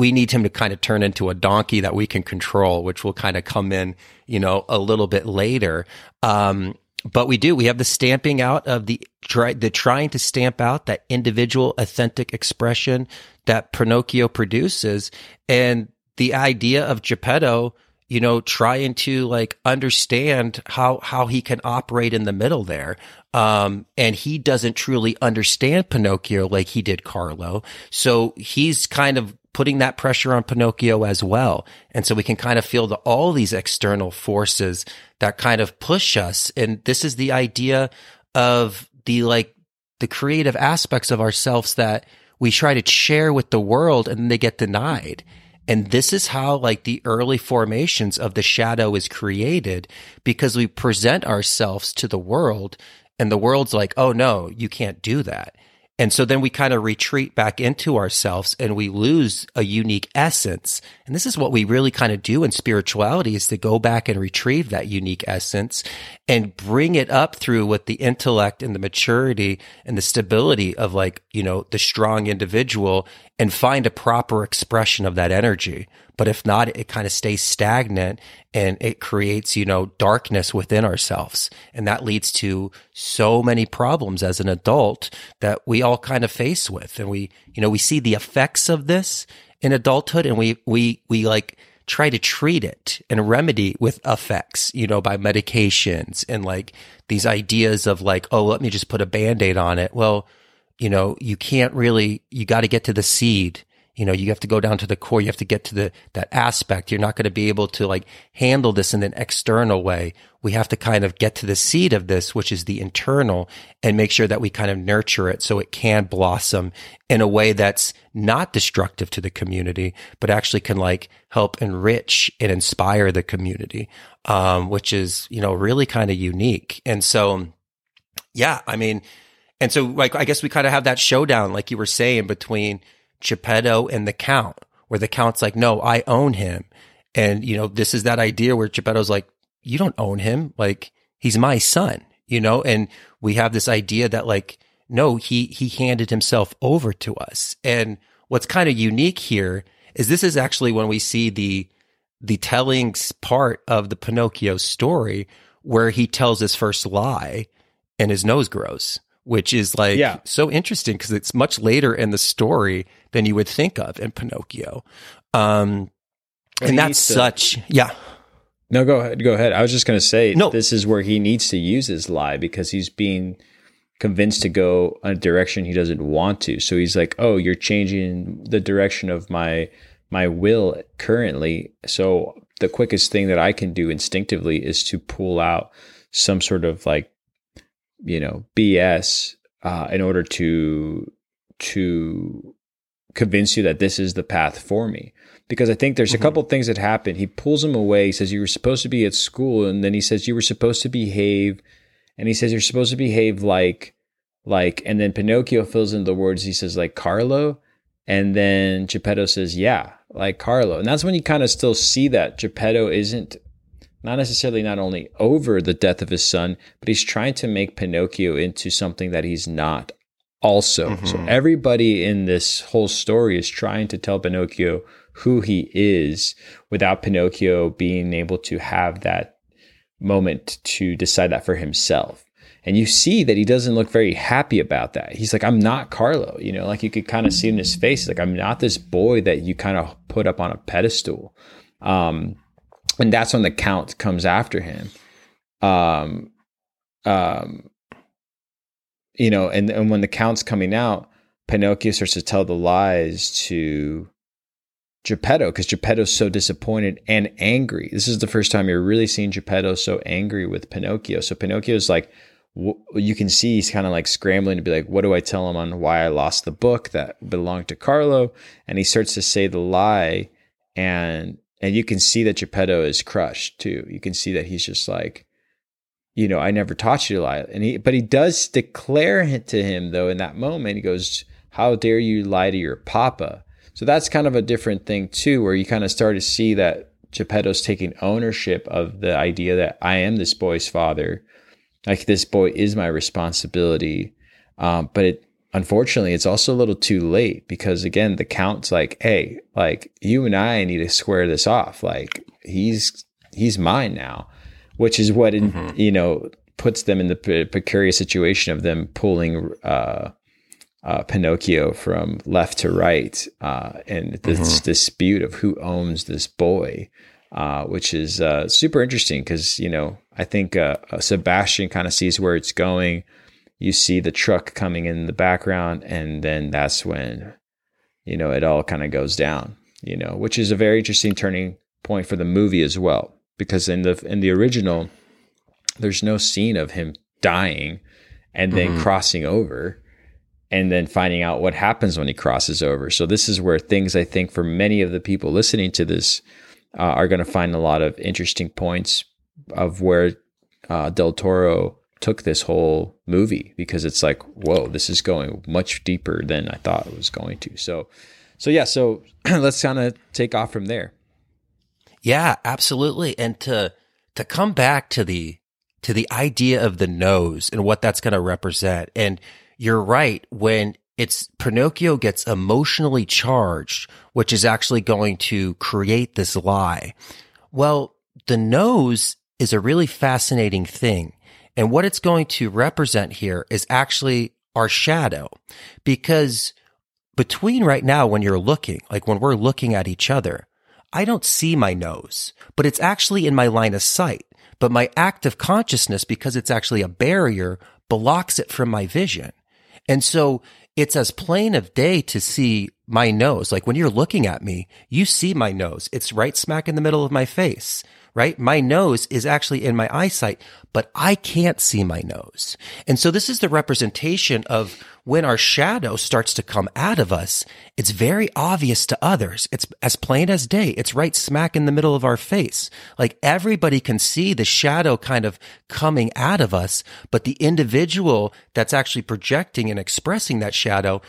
we need him to kind of turn into a donkey that we can control, which will kind of come in, you know, a little bit later. Um, but we do. We have the stamping out of the try, the trying to stamp out that individual authentic expression that Pinocchio produces, and the idea of Geppetto, you know, trying to like understand how how he can operate in the middle there. Um, and he doesn't truly understand Pinocchio like he did Carlo. So he's kind of putting that pressure on Pinocchio as well. And so we can kind of feel the, all these external forces that kind of push us. And this is the idea of the like the creative aspects of ourselves that we try to share with the world and they get denied. And this is how like the early formations of the shadow is created because we present ourselves to the world and the world's like, Oh no, you can't do that. And so then we kind of retreat back into ourselves and we lose a unique essence. And this is what we really kind of do in spirituality is to go back and retrieve that unique essence and bring it up through with the intellect and the maturity and the stability of like, you know, the strong individual and find a proper expression of that energy. But if not, it kind of stays stagnant and it creates, you know, darkness within ourselves. And that leads to so many problems as an adult that we all kind of face with. And we, you know, we see the effects of this in adulthood and we, we, we like, try to treat it and remedy with effects, you know, by medications and like these ideas of like, oh, let me just put a band aid on it. Well, you know, you can't really, you got to get to the seed you know, you have to go down to the core. You have to get to the, that aspect. You're not going to be able to like handle this in an external way. We have to kind of get to the seed of this, which is the internal and make sure that we kind of nurture it so it can blossom in a way that's not destructive to the community, but actually can like help enrich and inspire the community. Um, which is, you know, really kind of unique. And so, yeah, I mean, and so like, I guess we kind of have that showdown, like you were saying between, Geppetto and the Count, where the Count's like, no, I own him. And, you know, this is that idea where Geppetto's like, you don't own him. Like, he's my son, you know? And we have this idea that like, no, he, he handed himself over to us. And what's kind of unique here is this is actually when we see the, the telling part of the Pinocchio story where he tells his first lie and his nose grows which is like yeah. so interesting because it's much later in the story than you would think of in Pinocchio. Um, and, and that's to, such, yeah. No, go ahead. Go ahead. I was just going to say, no. this is where he needs to use his lie because he's being convinced to go a direction he doesn't want to. So he's like, "Oh, you're changing the direction of my my will currently. So the quickest thing that I can do instinctively is to pull out some sort of like you know BS uh, in order to to convince you that this is the path for me. because I think there's a mm-hmm. couple things that happen. He pulls him away. He says, You were supposed to be at school. And then he says, You were supposed to behave. And he says, You're supposed to behave like, like, and then Pinocchio fills in the words. He says, like Carlo. And then Geppetto says, Yeah, like Carlo. And that's when you kind of still see that Geppetto isn't not necessarily not only over the death of his son, but he's trying to make Pinocchio into something that he's not also. So everybody in this whole story is trying to tell Pinocchio who he is without Pinocchio being able to have that moment to decide that for himself. And you see that he doesn't look very happy about that. He's like, I'm not Carlo. You know, like you could kind of see in his face, like, I'm not this boy that you kind of put up on a pedestal. Um, and that's when the count comes after him. Um, um, you know, and, and when the count's coming out, Pinocchio starts to tell the lies to Geppetto because Geppetto's so disappointed and angry. This is the first time you're really seeing Geppetto so angry with Pinocchio. So Pinocchio's like, you can see he's kind of like scrambling to be like, what do I tell him on why I lost the book that belonged to Carlo? And he starts to say the lie, and and you can see that Geppetto is crushed too. You can see that he's just like, you know, I never taught you to lie. And he, but he does declare to him though in that moment. He goes, "How dare you lie to your papa?" So that's kind of a different thing too, where you kind of start to see that Geppetto's taking ownership of the idea that I am this boy's father. Like this boy is my responsibility. Um, but it unfortunately it's also a little too late because again the count's like, hey, like you and I need to square this off. Like he's he's mine now, which is what in, you know puts them in the pre- precarious situation of them pulling uh, uh, Pinocchio from left to right, uh, and this dispute of who owns this boy, uh, which is uh, super interesting because you know I think uh, Sebastian kind of sees where it's going. You see the truck coming in the background, and then that's when you know it all kind of goes down. You know, which is a very interesting turning point for the movie as well, because in the in the original, there's no scene of him dying and then crossing over and then finding out what happens when he crosses over. So this is where things I think for many of the people listening to this uh, are going to find a lot of interesting points of where uh, Del Toro took this whole movie because it's like, whoa, this is going much deeper than I thought it was going to. So, so yeah, so [CLEARS THROAT] let's kind of take off from there. Yeah, absolutely. And to to come back to the to the idea of the nose and what that's going to represent. And you're right when it's Pinocchio gets emotionally charged, which is actually going to create this lie. Well, the nose is a really fascinating thing. And what it's going to represent here is actually our shadow because between right now when you're looking, like when we're looking at each other, I don't see my nose, but it's actually in my line of sight. But my active consciousness, because it's actually a barrier, blocks it from my vision. And so it's as plain of day to see my nose. Like when you're looking at me, you see my nose. It's right smack in the middle of my face, right? My nose is actually in my eyesight, but I can't see my nose. And so this is the representation of when our shadow starts to come out of us. It's very obvious to others. It's as plain as day. It's right smack in the middle of our face. Like everybody can see the shadow kind of coming out of us, but the individual that's actually projecting and expressing that shadow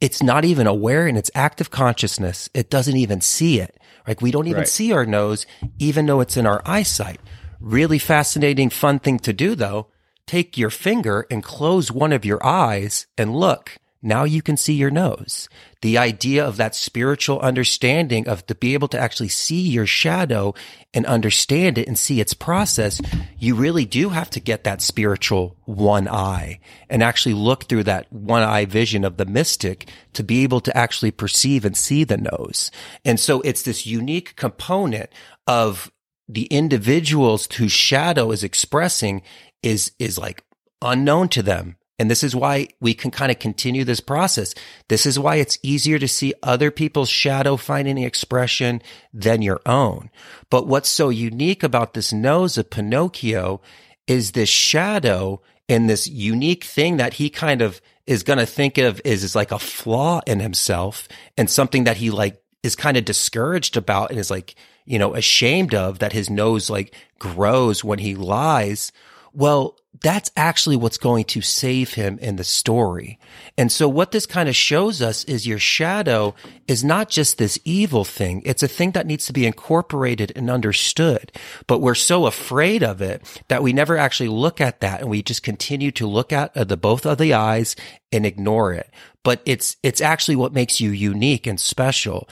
it's not even aware in its active consciousness. It doesn't even see it. Like we don't even Right. see our nose, even though it's in our eyesight. Really fascinating, fun thing to do though. Take your finger and close one of your eyes and look. Now you can see your nose. The idea of that spiritual understanding of to be able to actually see your shadow and understand it and see its process, you really do have to get that spiritual one eye and actually look through that one eye vision of the mystic to be able to actually perceive and see the nose. And so it's this unique component of the individuals whose shadow is expressing is, is like unknown to them. And this is why we can kind of continue this process. This is why it's easier to see other people's shadow finding expression than your own. But what's so unique about this nose of Pinocchio is this shadow and this unique thing that he kind of is going to think of is, is like a flaw in himself and something that he like is kind of discouraged about and is like, you know, ashamed of that his nose like grows when he lies. Well, that's actually what's going to save him in the story. And so what this kind of shows us is your shadow is not just this evil thing. It's a thing that needs to be incorporated and understood. But we're so afraid of it that we never actually look at that and we just continue to look at uh, the both of the eyes and ignore it. But it's, it's actually what makes you unique and special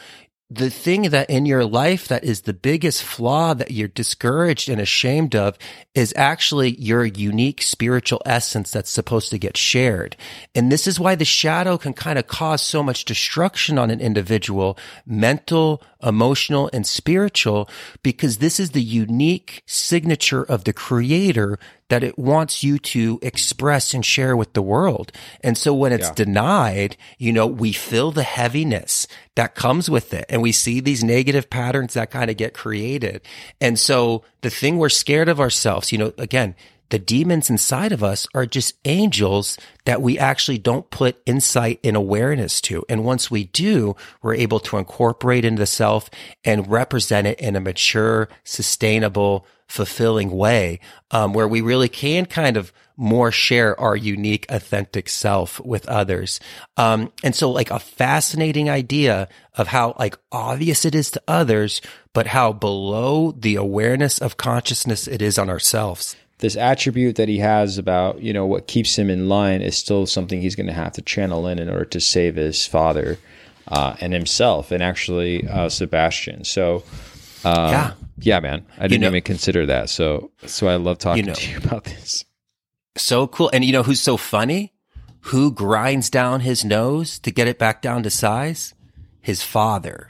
the thing that in your life that is the biggest flaw that you're discouraged and ashamed of is actually your unique spiritual essence that's supposed to get shared. And this is why the shadow can kind of cause so much destruction on an individual, mental, emotional, and spiritual, because this is the unique signature of the creator that it wants you to express and share with the world. And so when it's yeah. denied, you know, we feel the heaviness that comes with it and we see these negative patterns that kind of get created. And so the thing we're scared of ourselves, you know, again, the demons inside of us are just angels that we actually don't put insight and awareness to. And once we do, we're able to incorporate into the self and represent it in a mature, sustainable, fulfilling way, um, where we really can kind of more share our unique, authentic self with others. Um, and so like a fascinating idea of how like obvious it is to others, but how below the awareness of consciousness it is on ourselves this attribute that he has about you know what keeps him in line is still something he's going to have to channel in in order to save his father uh, and himself and actually uh, Sebastian. So uh, yeah, yeah, man. I didn't you know, even consider that. So, so I love talking you know, to you about this. So cool. And you know who's so funny? Who grinds down his nose to get it back down to size? His father.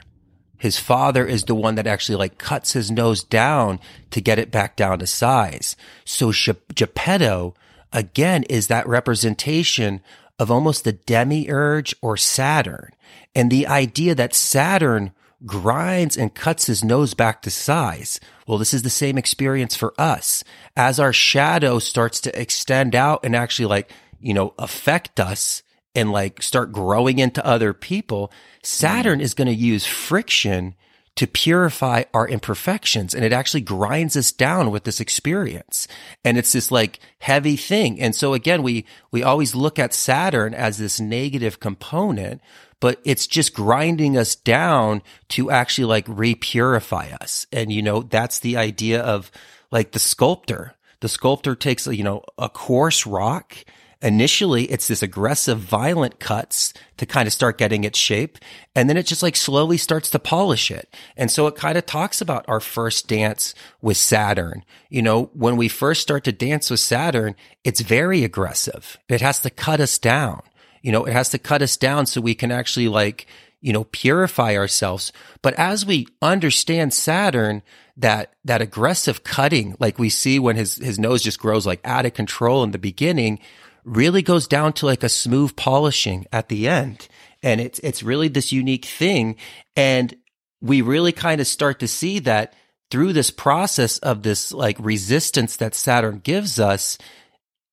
His father is the one that actually like cuts his nose down to get it back down to size. So Geppetto again is that representation of almost the demiurge or Saturn. And the idea that Saturn grinds and cuts his nose back to size. Well, this is the same experience for us. As our shadow starts to extend out and actually like, you know, affect us and like start growing into other people, Saturn mm-hmm. is going to use friction to purify our imperfections. And it actually grinds us down with this experience. And it's this like heavy thing. And so again, we, we always look at Saturn as this negative component, but it's just grinding us down to actually like repurify us. And, you know, that's the idea of like the sculptor. The sculptor takes, you know, a coarse rock. Initially, it's this aggressive, violent cuts to kind of start getting its shape. And then it just like slowly starts to polish it. And so it kind of talks about our first dance with Saturn. You know, when we first start to dance with Saturn, it's very aggressive. It has to cut us down. You know, it has to cut us down so we can actually like, you know, purify ourselves. But as we understand Saturn, that, that aggressive cutting, like we see when his, his nose just grows like out of control in the beginning, really goes down to like a smooth polishing at the end. And it's, it's really this unique thing. And we really kind of start to see that through this process of this like resistance that Saturn gives us,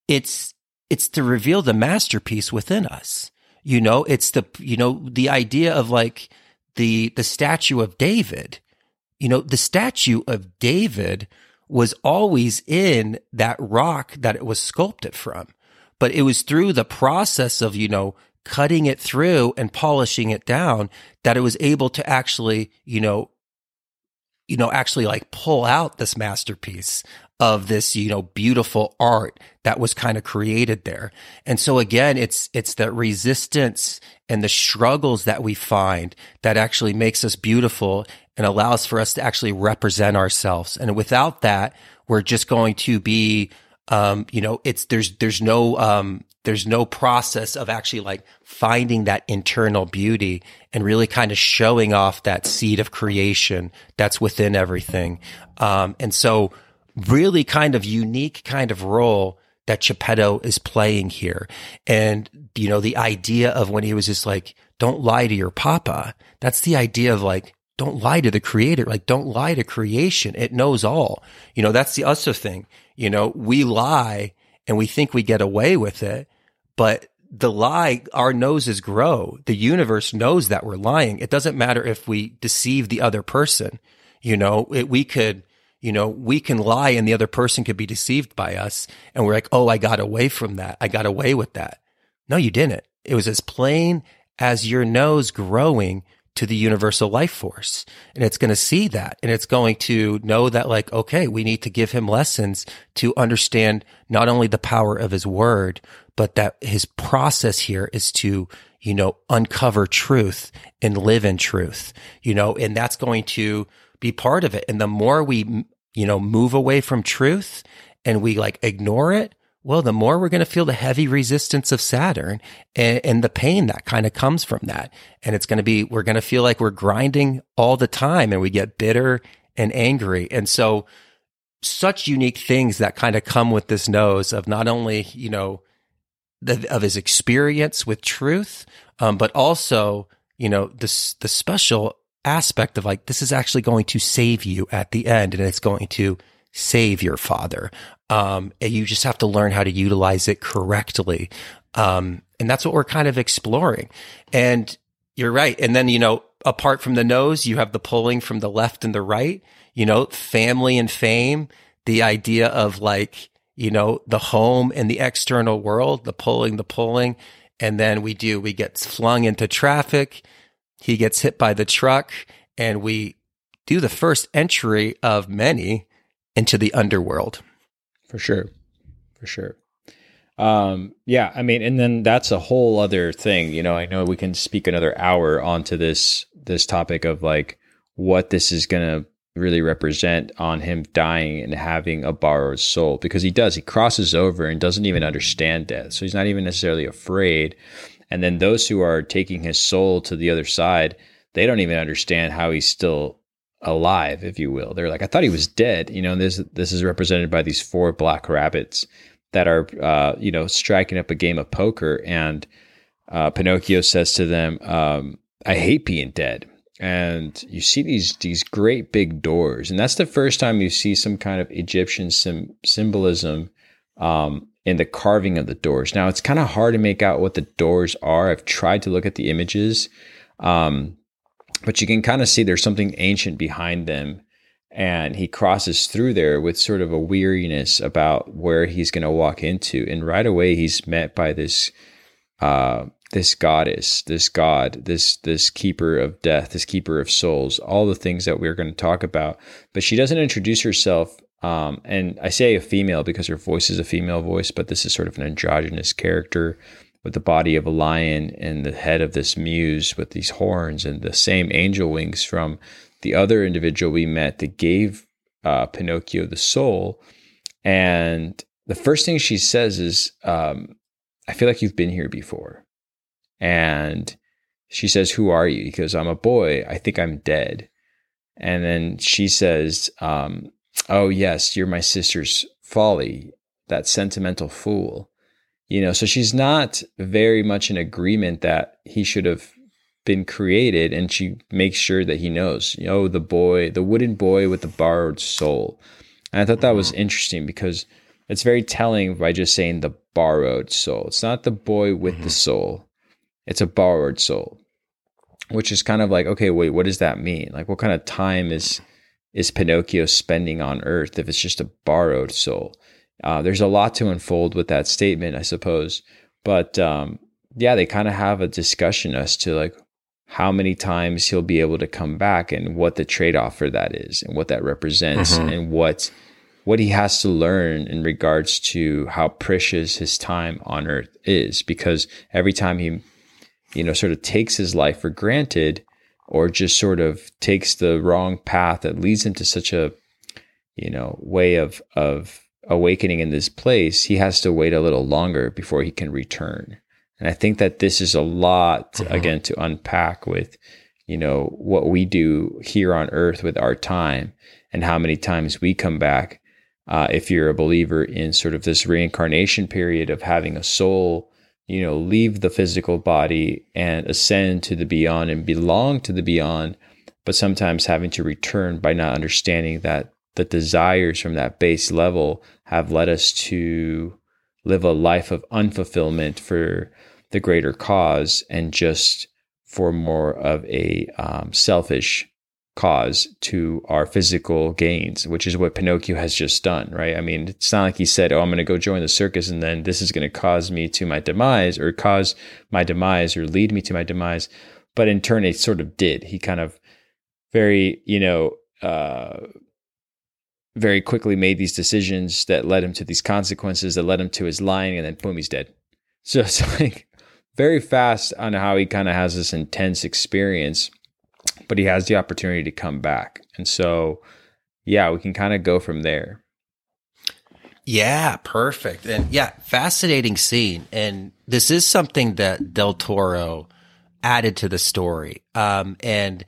it's, it's to reveal the masterpiece within us. You know, it's the, you know, the idea of like the, the statue of David. You know, the statue of David was always in that rock that it was sculpted from. But it was through the process of, you know, cutting it through and polishing it down that it was able to actually, you know, you know, actually like pull out this masterpiece of this, you know, beautiful art that was kind of created there. And so again, it's, it's the resistance and the struggles that we find that actually makes us beautiful and allows for us to actually represent ourselves. And without that, we're just going to be, um, you know, it's, there's, there's no, um, there's no process of actually like finding that internal beauty and really kind of showing off that seed of creation that's within everything. Um, and so really kind of unique kind of role that Geppetto is playing here. And, you know, the idea of when he was just like, don't lie to your papa. That's the idea of like, don't lie to the creator. Like, don't lie to creation. It knows all. You know, that's the other thing. You know, we lie and we think we get away with it, but the lie, our noses grow. The universe knows that we're lying. It doesn't matter if we deceive the other person. You know, it, we could, you know, we can lie and the other person could be deceived by us. And we're like, oh, I got away from that. I got away with that. No, you didn't. It was as plain as your nose growing to the universal life force. And it's going to see that and it's going to know that like, okay, we need to give him lessons to understand not only the power of his word, but that his process here is to, you know, uncover truth and live in truth, you know, and that's going to be part of it. And the more we, you know, move away from truth and we like ignore it, well, the more we're going to feel the heavy resistance of Saturn and, and the pain that kind of comes from that. And it's going to be, we're going to feel like we're grinding all the time and we get bitter and angry. And so such unique things that kind of come with this nose of not only, you know, the, of his experience with truth, um, but also, you know, this, the special aspect of like, this is actually going to save you at the end and it's going to save your father. Um, and you just have to learn how to utilize it correctly. Um, and that's what we're kind of exploring. And you're right. And then, you know, apart from the nose, you have the pulling from the left and the right, you know, family and fame, the idea of like, you know, the home and the external world, the pulling, the pulling. And then we do, we get flung into traffic. He gets hit by the truck and we do the first entry of many into the underworld. For sure. For sure. Um, yeah, I mean, and then that's a whole other thing. You know, I know we can speak another hour onto this this topic of like what this is gonna really represent on him dying and having a borrowed soul because he does he crosses over and doesn't even understand death so he's not even necessarily afraid and then those who are taking his soul to the other side they don't even understand how he's still alive, if you will. They're like, I thought he was dead. You know, this this is represented by these four black rabbits that are, uh, you know, striking up a game of poker. And uh, Pinocchio says to them, um, "I hate being dead." And you see these these great big doors, and that's the first time you see some kind of Egyptian sim- symbolism um, in the carving of the doors. Now it's kind of hard to make out what the doors are. I've tried to look at the images. Um, but you can kind of see there's something ancient behind them and he crosses through there with sort of a weariness about where he's going to walk into and right away he's met by this uh, this goddess this god this this keeper of death this keeper of souls all the things that we're going to talk about. But she doesn't introduce herself um, and i say a female because her voice is a female voice but this is sort of an androgynous character with the body of a lion and the head of this muse with these horns and the same angel wings from the other individual we met that gave uh, Pinocchio the soul. And the first thing she says is, um, I feel like you've been here before. And she says, Who are you? He goes, I'm a boy. I think I'm dead. And then she says, um, Oh, yes, you're my sister's folly, that sentimental fool you know so she's not very much in agreement that he should have been created and she makes sure that he knows you know the boy the wooden boy with the borrowed soul. And i thought that was interesting because it's very telling by just saying the borrowed soul. It's not the boy with mm-hmm. the soul. It's a borrowed soul which is kind of like okay wait what does that mean? Like what kind of time is is pinocchio spending on earth if it's just a borrowed soul uh, there's a lot to unfold with that statement, I suppose. But um, yeah, they kind of have a discussion as to like how many times he'll be able to come back and what the trade off for that is and what that represents mm-hmm. and what what he has to learn in regards to how precious his time on earth is because every time he you know sort of takes his life for granted or just sort of takes the wrong path that leads him to such a you know way of of awakening in this place, he has to wait a little longer before he can return. And I think that this is a lot, mm-hmm. again, to unpack with, you know, what we do here on earth with our time and how many times we come back. Uh, if you're a believer in sort of this reincarnation period of having a soul, you know, leave the physical body and ascend to the beyond and belong to the beyond, but sometimes having to return by not understanding that the desires from that base level have led us to live a life of unfulfillment for the greater cause and just for more of a um, selfish cause to our physical gains, which is what Pinocchio has just done, right? I mean, it's not like he said, Oh, I'm going to go join the circus and then this is going to cause me to my demise or cause my demise or lead me to my demise. But in turn, it sort of did. He kind of very, you know, uh, very quickly made these decisions that led him to these consequences that led him to his lying, and then boom, he's dead. [LAUGHS] So it's like very fast on how he kind of has this intense experience, but he has the opportunity to come back. And so, yeah, we can kind of go from there. Yeah, perfect. And yeah, fascinating scene. And this is something that Del Toro added to the story. Um, and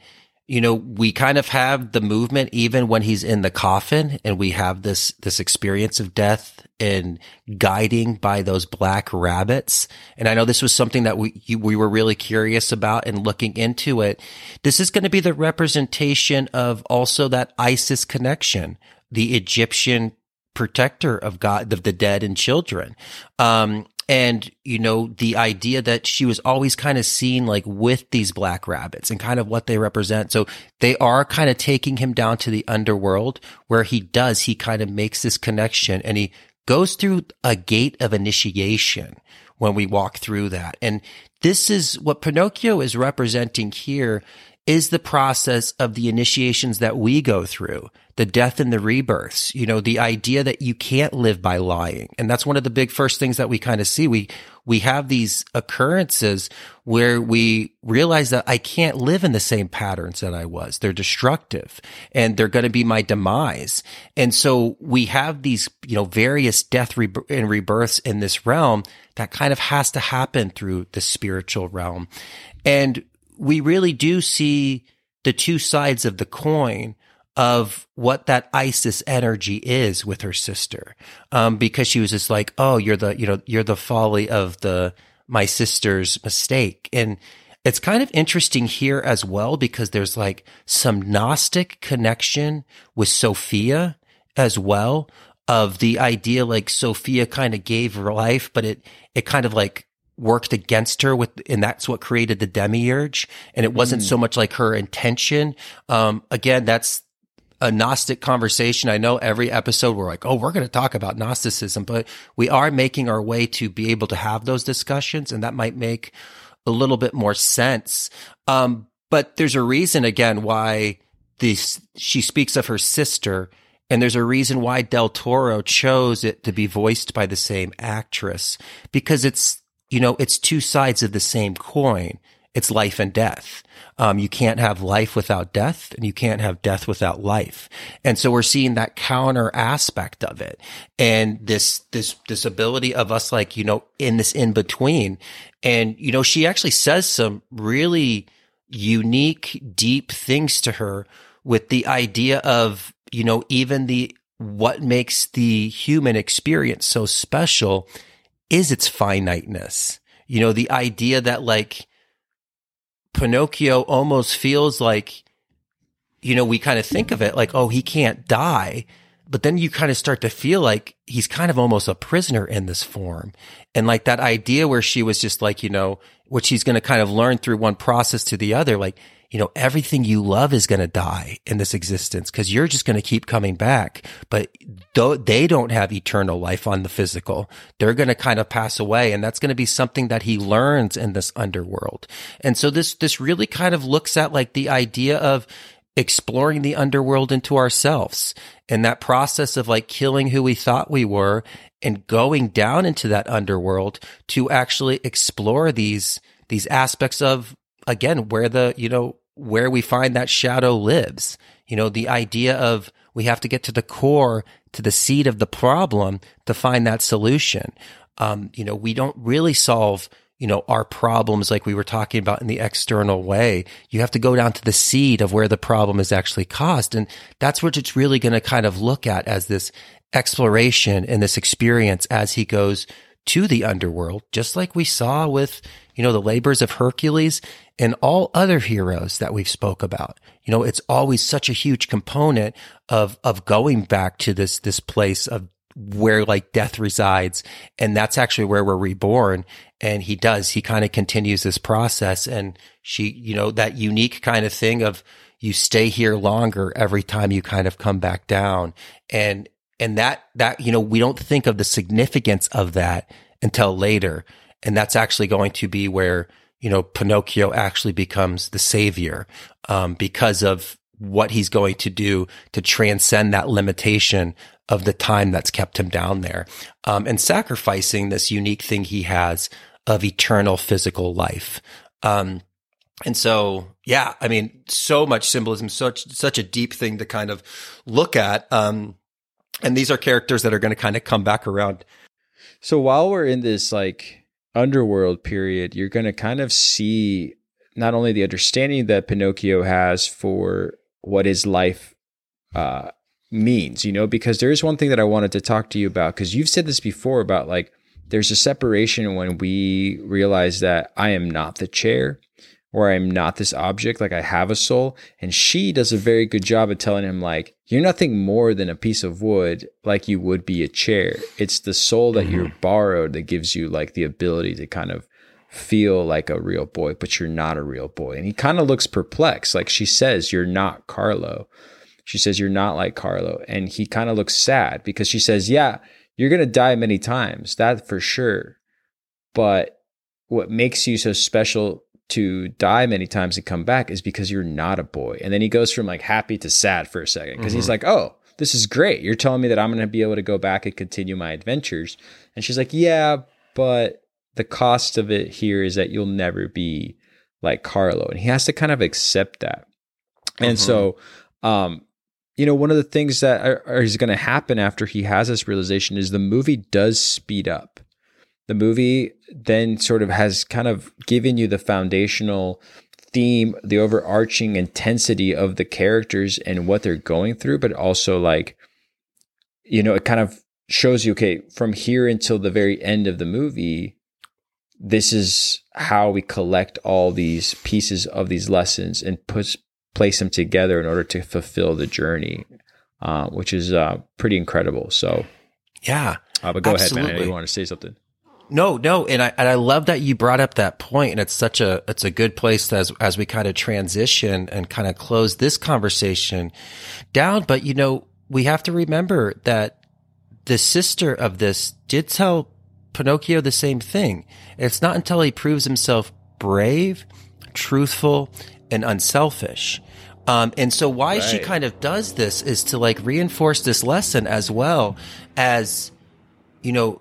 you know, we kind of have the movement even when he's in the coffin and we have this, this experience of death and guiding by those black rabbits. And I know this was something that we, we were really curious about and looking into it. This is going to be the representation of also that Isis connection, the Egyptian protector of God, of the dead and children. Um, and you know the idea that she was always kind of seen like with these black rabbits and kind of what they represent. So they are kind of taking him down to the underworld where he does he kind of makes this connection and he goes through a gate of initiation when we walk through that. And this is what pinocchio is representing here is the process of the initiations that we go through, the death and the rebirths, you know, the idea that you can't live by lying. And that's one of the big first things that we kind of see. We, we have these occurrences where we realize that I can't live in the same patterns that I was. They're destructive and they're going to be my demise. And so we have these, you know, various death and rebirths in this realm that kind of has to happen through the spiritual realm. And we really do see the two sides of the coin of what that Isis energy is with her sister. Um, because she was just like, Oh, you're the, you know, you're the folly of the, my sister's mistake. And it's kind of interesting here as well, because there's like some Gnostic connection with Sophia as well of the idea like Sophia kind of gave her life, but it, it kind of like worked against her with, and that's what created the demiurge. And it wasn't mm. so much like her intention. Um, again, that's a Gnostic conversation. I know every episode we're like, oh, we're going to talk about Gnosticism, but we are making our way to be able to have those discussions, and that might make a little bit more sense. Um, but there's a reason again why this she speaks of her sister, and there's a reason why Del Toro chose it to be voiced by the same actress because it's you know, it's two sides of the same coin. It's life and death. Um, you can't have life without death and you can't have death without life. And so we're seeing that counter aspect of it and this, this, this ability of us like, you know, in this in between. And, you know, she actually says some really unique, deep things to her with the idea of, you know, even the, what makes the human experience so special is its finiteness. You know, the idea that like Pinocchio almost feels like, you know, we kind of think of it like, oh, he can't die. But then you kind of start to feel like he's kind of almost a prisoner in this form. And like that idea where she was just like, you know, what she's going to kind of learn through one process to the other, like, you know, everything you love is going to die in this existence because you're just going to keep coming back. But though they don't have eternal life on the physical, they're going to kind of pass away. And that's going to be something that he learns in this underworld. And so this, this really kind of looks at like the idea of exploring the underworld into ourselves and that process of like killing who we thought we were and going down into that underworld to actually explore these, these aspects of again, where the, you know, where we find that shadow lives. You know, the idea of we have to get to the core, to the seed of the problem to find that solution. Um, you know, we don't really solve, you know, our problems like we were talking about in the external way. You have to go down to the seed of where the problem is actually caused. And that's what it's really going to kind of look at as this exploration and this experience as he goes to the underworld, just like we saw with, you know, the labors of Hercules and all other heroes that we've spoke about. You know, it's always such a huge component of, of going back to this, this place of where like death resides. And that's actually where we're reborn. And he does, he kind of continues this process and she, you know, that unique kind of thing of you stay here longer every time you kind of come back down. And, and that, that, you know, we don't think of the significance of that until later. And that's actually going to be where, you know, Pinocchio actually becomes the savior, um, because of what he's going to do to transcend that limitation of the time that's kept him down there. Um, and sacrificing this unique thing he has of eternal physical life. Um, and so, yeah, I mean, so much symbolism, such, such a deep thing to kind of look at. Um, and these are characters that are going to kind of come back around. So while we're in this like underworld period, you're going to kind of see not only the understanding that Pinocchio has for what his life uh, means, you know, because there is one thing that I wanted to talk to you about because you've said this before about like there's a separation when we realize that I am not the chair or I'm not this object, like I have a soul. And she does a very good job of telling him, like, you're nothing more than a piece of wood, like you would be a chair. It's the soul that mm-hmm. you're borrowed that gives you like the ability to kind of feel like a real boy, but you're not a real boy. And he kind of looks perplexed. Like she says, You're not Carlo. She says, You're not like Carlo. And he kind of looks sad because she says, Yeah, you're going to die many times. That for sure. But what makes you so special to die many times and come back is because you're not a boy. And then he goes from like happy to sad for a second because mm-hmm. he's like, Oh, this is great. You're telling me that I'm going to be able to go back and continue my adventures. And she's like, Yeah, but the cost of it here is that you'll never be like Carlo. And he has to kind of accept that. And mm-hmm. so, um, you know, one of the things that are, is going to happen after he has this realization is the movie does speed up. The movie then sort of has kind of given you the foundational theme, the overarching intensity of the characters and what they're going through, but also like, you know, it kind of shows you, okay, from here until the very end of the movie, this is how we collect all these pieces of these lessons and put place them together in order to fulfill the journey, uh, which is uh, pretty incredible. So, yeah, uh, but go absolutely. ahead, man. You want to say something? No, no, and I and I love that you brought up that point, and it's such a it's a good place as as we kind of transition and kind of close this conversation down. But you know, we have to remember that the sister of this did tell Pinocchio the same thing. It's not until he proves himself brave, truthful, and unselfish. Um, and so why right. she kind of does this is to like reinforce this lesson as well as, you know,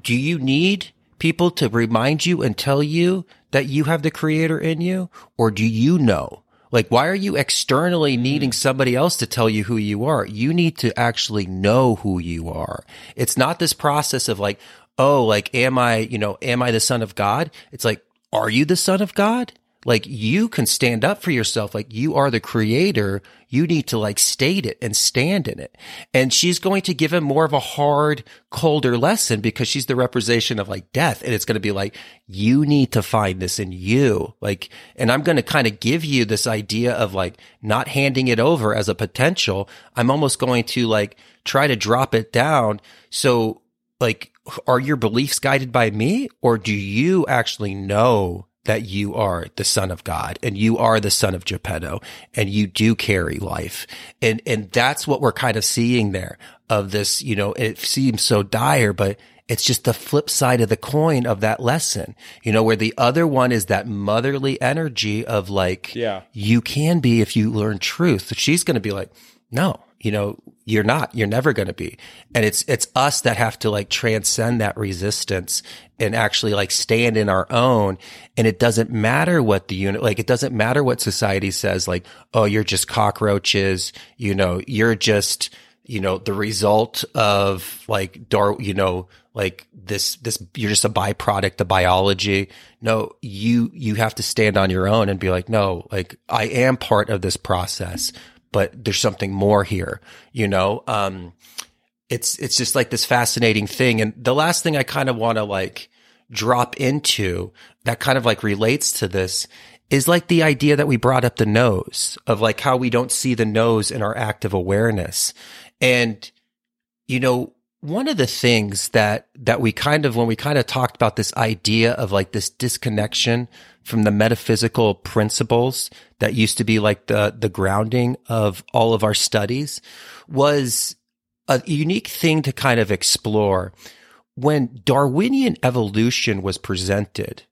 do you need people to remind you and tell you that you have the creator in you? Or do you know? Like, why are you externally hmm. needing somebody else to tell you who you are? You need to actually know who you are. It's not this process of like, oh, like, am I, you know, am I the son of God? It's like, are you the son of God? Like you can stand up for yourself. Like you are the creator. You need to like state it and stand in it. And she's going to give him more of a hard, colder lesson because she's the representation of like death. And it's going to be like, you need to find this in you. Like, and I'm going to kind of give you this idea of like not handing it over as a potential. I'm almost going to like try to drop it down. So like, are your beliefs guided by me or do you actually know that you are the son of God and you are the son of Geppetto and you do carry life. And, and that's what we're kind of seeing there of this, you know, it seems so dire, but it's just the flip side of the coin of that lesson, you know, where the other one is that motherly energy of like, yeah, you can be if you learn truth. She's going to be like, no, you know, you're not, you're never going to be. And it's, it's us that have to like transcend that resistance and actually like stand in our own. And it doesn't matter what the unit, like it doesn't matter what society says, like, oh, you're just cockroaches, you know, you're just, you know, the result of like dar, you know, like this, this, you're just a byproduct of biology. No, you, you have to stand on your own and be like, no, like I am part of this process but there's something more here, you know? Um, it's, it's just like this fascinating thing. And the last thing I kind of want to like drop into that kind of like relates to this is like the idea that we brought up the nose of like how we don't see the nose in our active awareness. And, you know, one of the things that that we kind of when we kind of talked about this idea of like this disconnection from the metaphysical principles that used to be like the the grounding of all of our studies was a unique thing to kind of explore when Darwinian evolution was presented.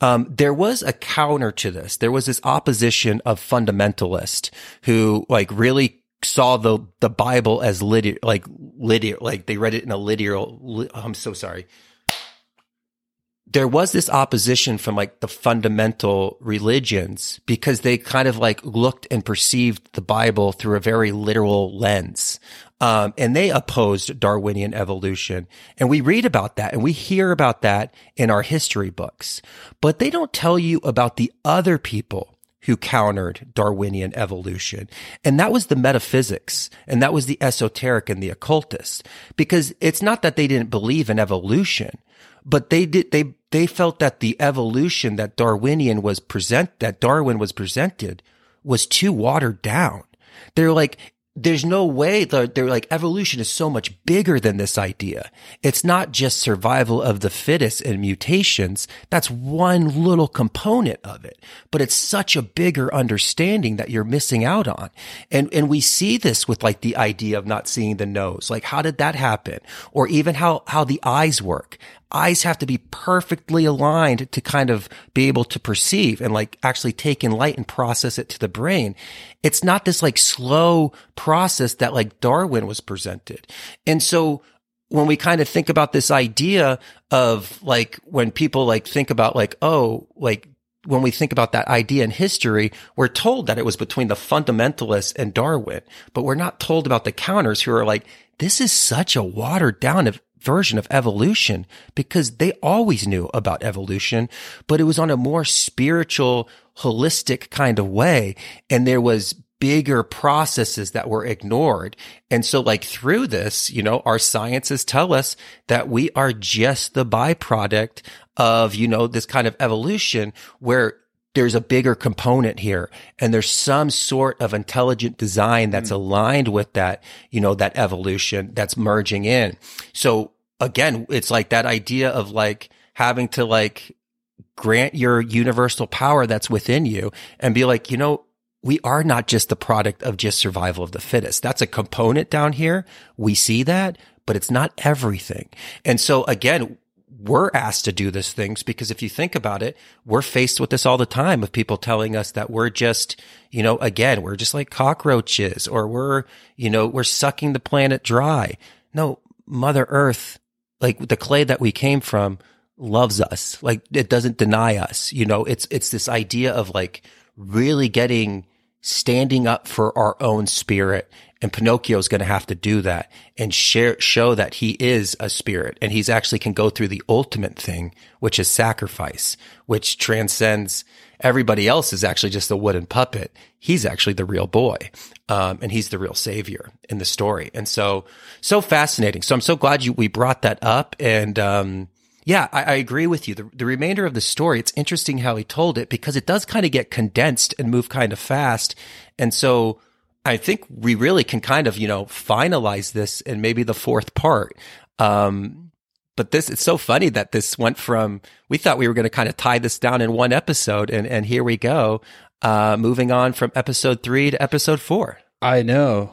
Um, there was a counter to this. There was this opposition of fundamentalists who like really saw the the Bible as literal, like literal, like they read it in a literal. Li- I'm so sorry. There was this opposition from like the fundamental religions because they kind of like looked and perceived the Bible through a very literal lens. Um, and they opposed Darwinian evolution. And we read about that and we hear about that in our history books, but they don't tell you about the other people who countered Darwinian evolution. And that was the metaphysics and that was the esoteric and the occultist because it's not that they didn't believe in evolution, but they did, they, they felt that the evolution that Darwinian was present, that Darwin was presented was too watered down. They're like, there's no way they're, they're, like evolution is so much bigger than this idea. It's not just survival of the fittest and mutations. That's one little component of it, but it's such a bigger understanding that you're missing out on. And, and we see this with like the idea of not seeing the nose. Like how did that happen? Or even how, how the eyes work eyes have to be perfectly aligned to kind of be able to perceive and like actually take in light and process it to the brain. It's not this like slow process that like Darwin was presented. And so when we kind of think about this idea of like when people like think about like, oh, like when we think about that idea in history, we're told that it was between the fundamentalists and Darwin, but we're not told about the counters who are like, this is such a watered down version of evolution because they always knew about evolution, but it was on a more spiritual, holistic kind of way. And there was bigger processes that were ignored. And so like through this, you know, our sciences tell us that we are just the byproduct of, you know, this kind of evolution where there's a bigger component here and there's some sort of intelligent design that's mm. aligned with that, you know, that evolution that's merging in. So again, it's like that idea of like having to like grant your universal power that's within you and be like, you know, we are not just the product of just survival of the fittest. That's a component down here. We see that, but it's not everything. And so again, we're asked to do these things because if you think about it, we're faced with this all the time of people telling us that we're just, you know, again, we're just like cockroaches or we're, you know, we're sucking the planet dry. No, Mother Earth like the clay that we came from loves us. Like it doesn't deny us. You know, it's, it's this idea of like really getting, standing up for our own spirit. And Pinocchio is going to have to do that and share, show that he is a spirit and he's actually can go through the ultimate thing, which is sacrifice, which transcends everybody else is actually just a wooden puppet. He's actually the real boy. Um, and he's the real savior in the story. And so, so fascinating. So I'm so glad you, we brought that up. And, um, yeah, I, I, agree with you. The, the remainder of the story, it's interesting how he told it because it does kind of get condensed and move kind of fast. And so I think we really can kind of, you know, finalize this in maybe the fourth part. Um, but this it's so funny that this went from we thought we were going to kind of tie this down in one episode and and here we go uh moving on from episode 3 to episode 4 i know.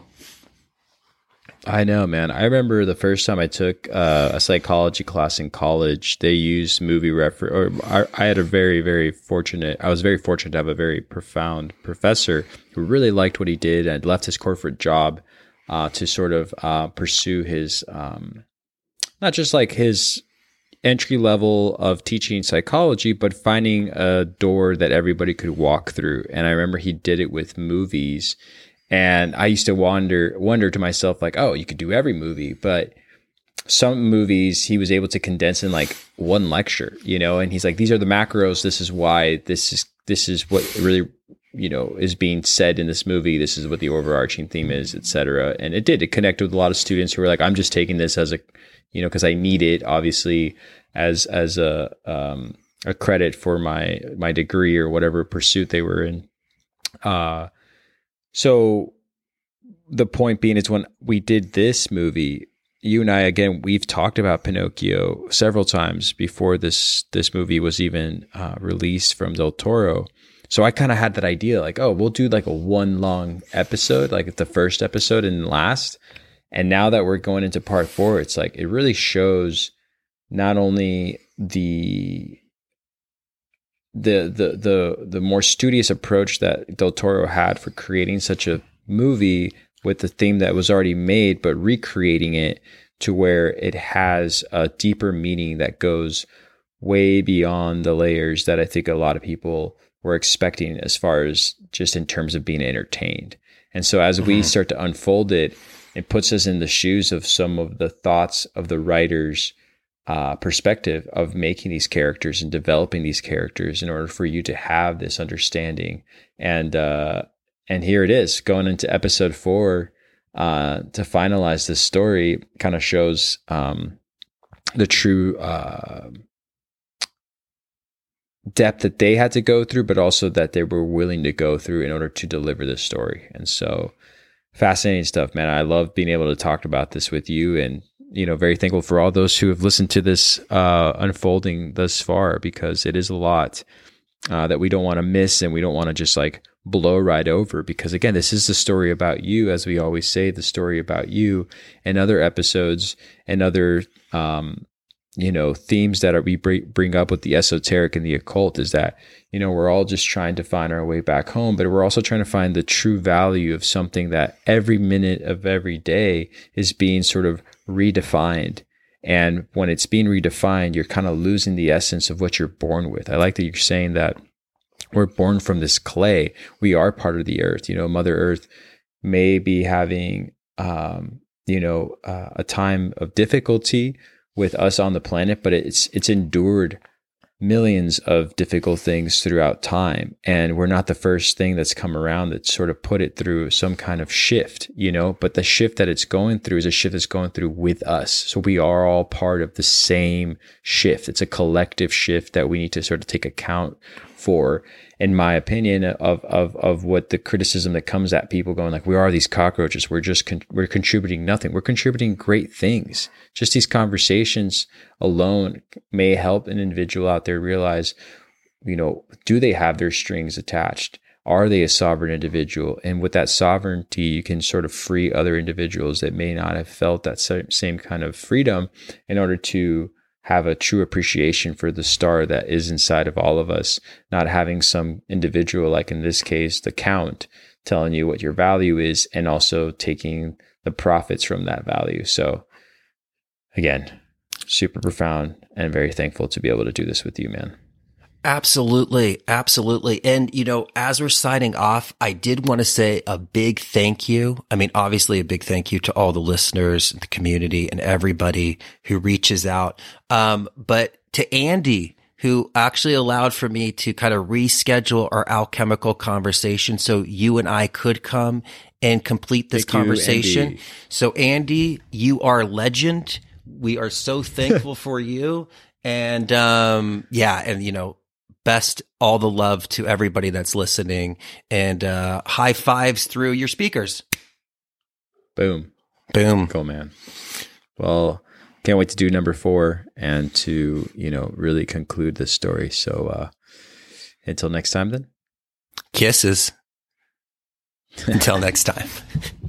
I know man. I remember the first time i took uh, a psychology class in college they used movie refer or I, I had a very very fortunate i was very fortunate to have a very profound professor who really liked what he did and left his corporate job uh, to sort of uh, pursue his um, not just like his entry level of teaching psychology, but finding a door that everybody could walk through. And I remember he did it with movies. And I used to wonder wonder to myself, like, oh, you could do every movie, but some movies he was able to condense in like one lecture, you know, and he's like, these are the macros, this is why this is this is what really you know is being said in this movie. This is what the overarching theme is etc and it did. It connected with a lot of students who were like i'm just taking this as a you know, because I need it obviously as as a um, a credit for my my degree or whatever pursuit they were in. Uh, so the point being is when we did this movie, you and I again we've talked about Pinocchio several times before this this movie was even uh, released from Del Toro. So I kind of had that idea like, oh, we'll do like a one long episode, like the first episode and last. And now that we're going into part four, it's like it really shows not only the the the the the more studious approach that Del Toro had for creating such a movie with the theme that was already made, but recreating it to where it has a deeper meaning that goes way beyond the layers that I think a lot of people were expecting as far as just in terms of being entertained. And so as mm-hmm. we start to unfold it, it puts us in the shoes of some of the thoughts of the writers uh, perspective of making these characters and developing these characters in order for you to have this understanding. And uh, and here it is going into episode four uh, to finalize this story kind of shows um, the true uh, depth that they had to go through but also that they were willing to go through in order to deliver this story. And so fascinating stuff man. I love being able to talk about this with you and you know, very thankful for all those who have listened to this uh, unfolding thus far because it is a lot uh, that we don't want to miss and we don't want to just like blow right over because again, this is the story about you, as we always say, the story about you and other episodes and other, um, you know, themes that are, we bring up with the esoteric and the occult is that you know, we're all just trying to find our way back home, but we're also trying to find the true value of something that every minute of every day is being sort of redefined. And when it's being redefined, you're kind of losing the essence of what you're born with. I like that you're saying that we're born from this clay. We are part of the earth. You know, Mother Earth may be having, um, you know, uh, a time of difficulty with us on the planet, but it's it's endured millions of difficult things throughout time. And we're not the first thing that's come around that sort of put it through some kind of shift you know? But the shift that it's going through is a shift that's going through with us. So we are all part of the same shift. It's a collective shift that we need to sort of take account for in my opinion, of of of what the criticism that comes at people going like, "We are these cockroaches. We're just con- we're contributing nothing. We're contributing great things. Just these conversations alone may help an individual out there realize, you know, do they have their strings attached? Are they a sovereign individual? And with that sovereignty, you can sort of free other individuals that may not have felt that same kind of freedom in order to have a true appreciation for the star that is inside of all of us, not having some individual, like in this case, the count, telling you what your value is and also taking the profits from that value. So, again, super profound and very thankful to be able to do this with you, man. Absolutely. Absolutely. And, you know, as we're signing off, I did want to say a big thank you. I mean, obviously a big thank you to all the listeners, the community and everybody who reaches out. Um, but to Andy, who actually allowed for me to kind of reschedule our alchemical conversation so you and I could come and complete this thank conversation. You, Andy. So Andy, you are a legend. We are so thankful for you. And um, yeah, and you know, best all the love to everybody that's listening and uh, high fives through your speakers. Boom. Boom. Cool, man. Well, can't wait to do number four and to, you know, really conclude this story. So uh, until next time, then. Kisses. Until next time. [LAUGHS]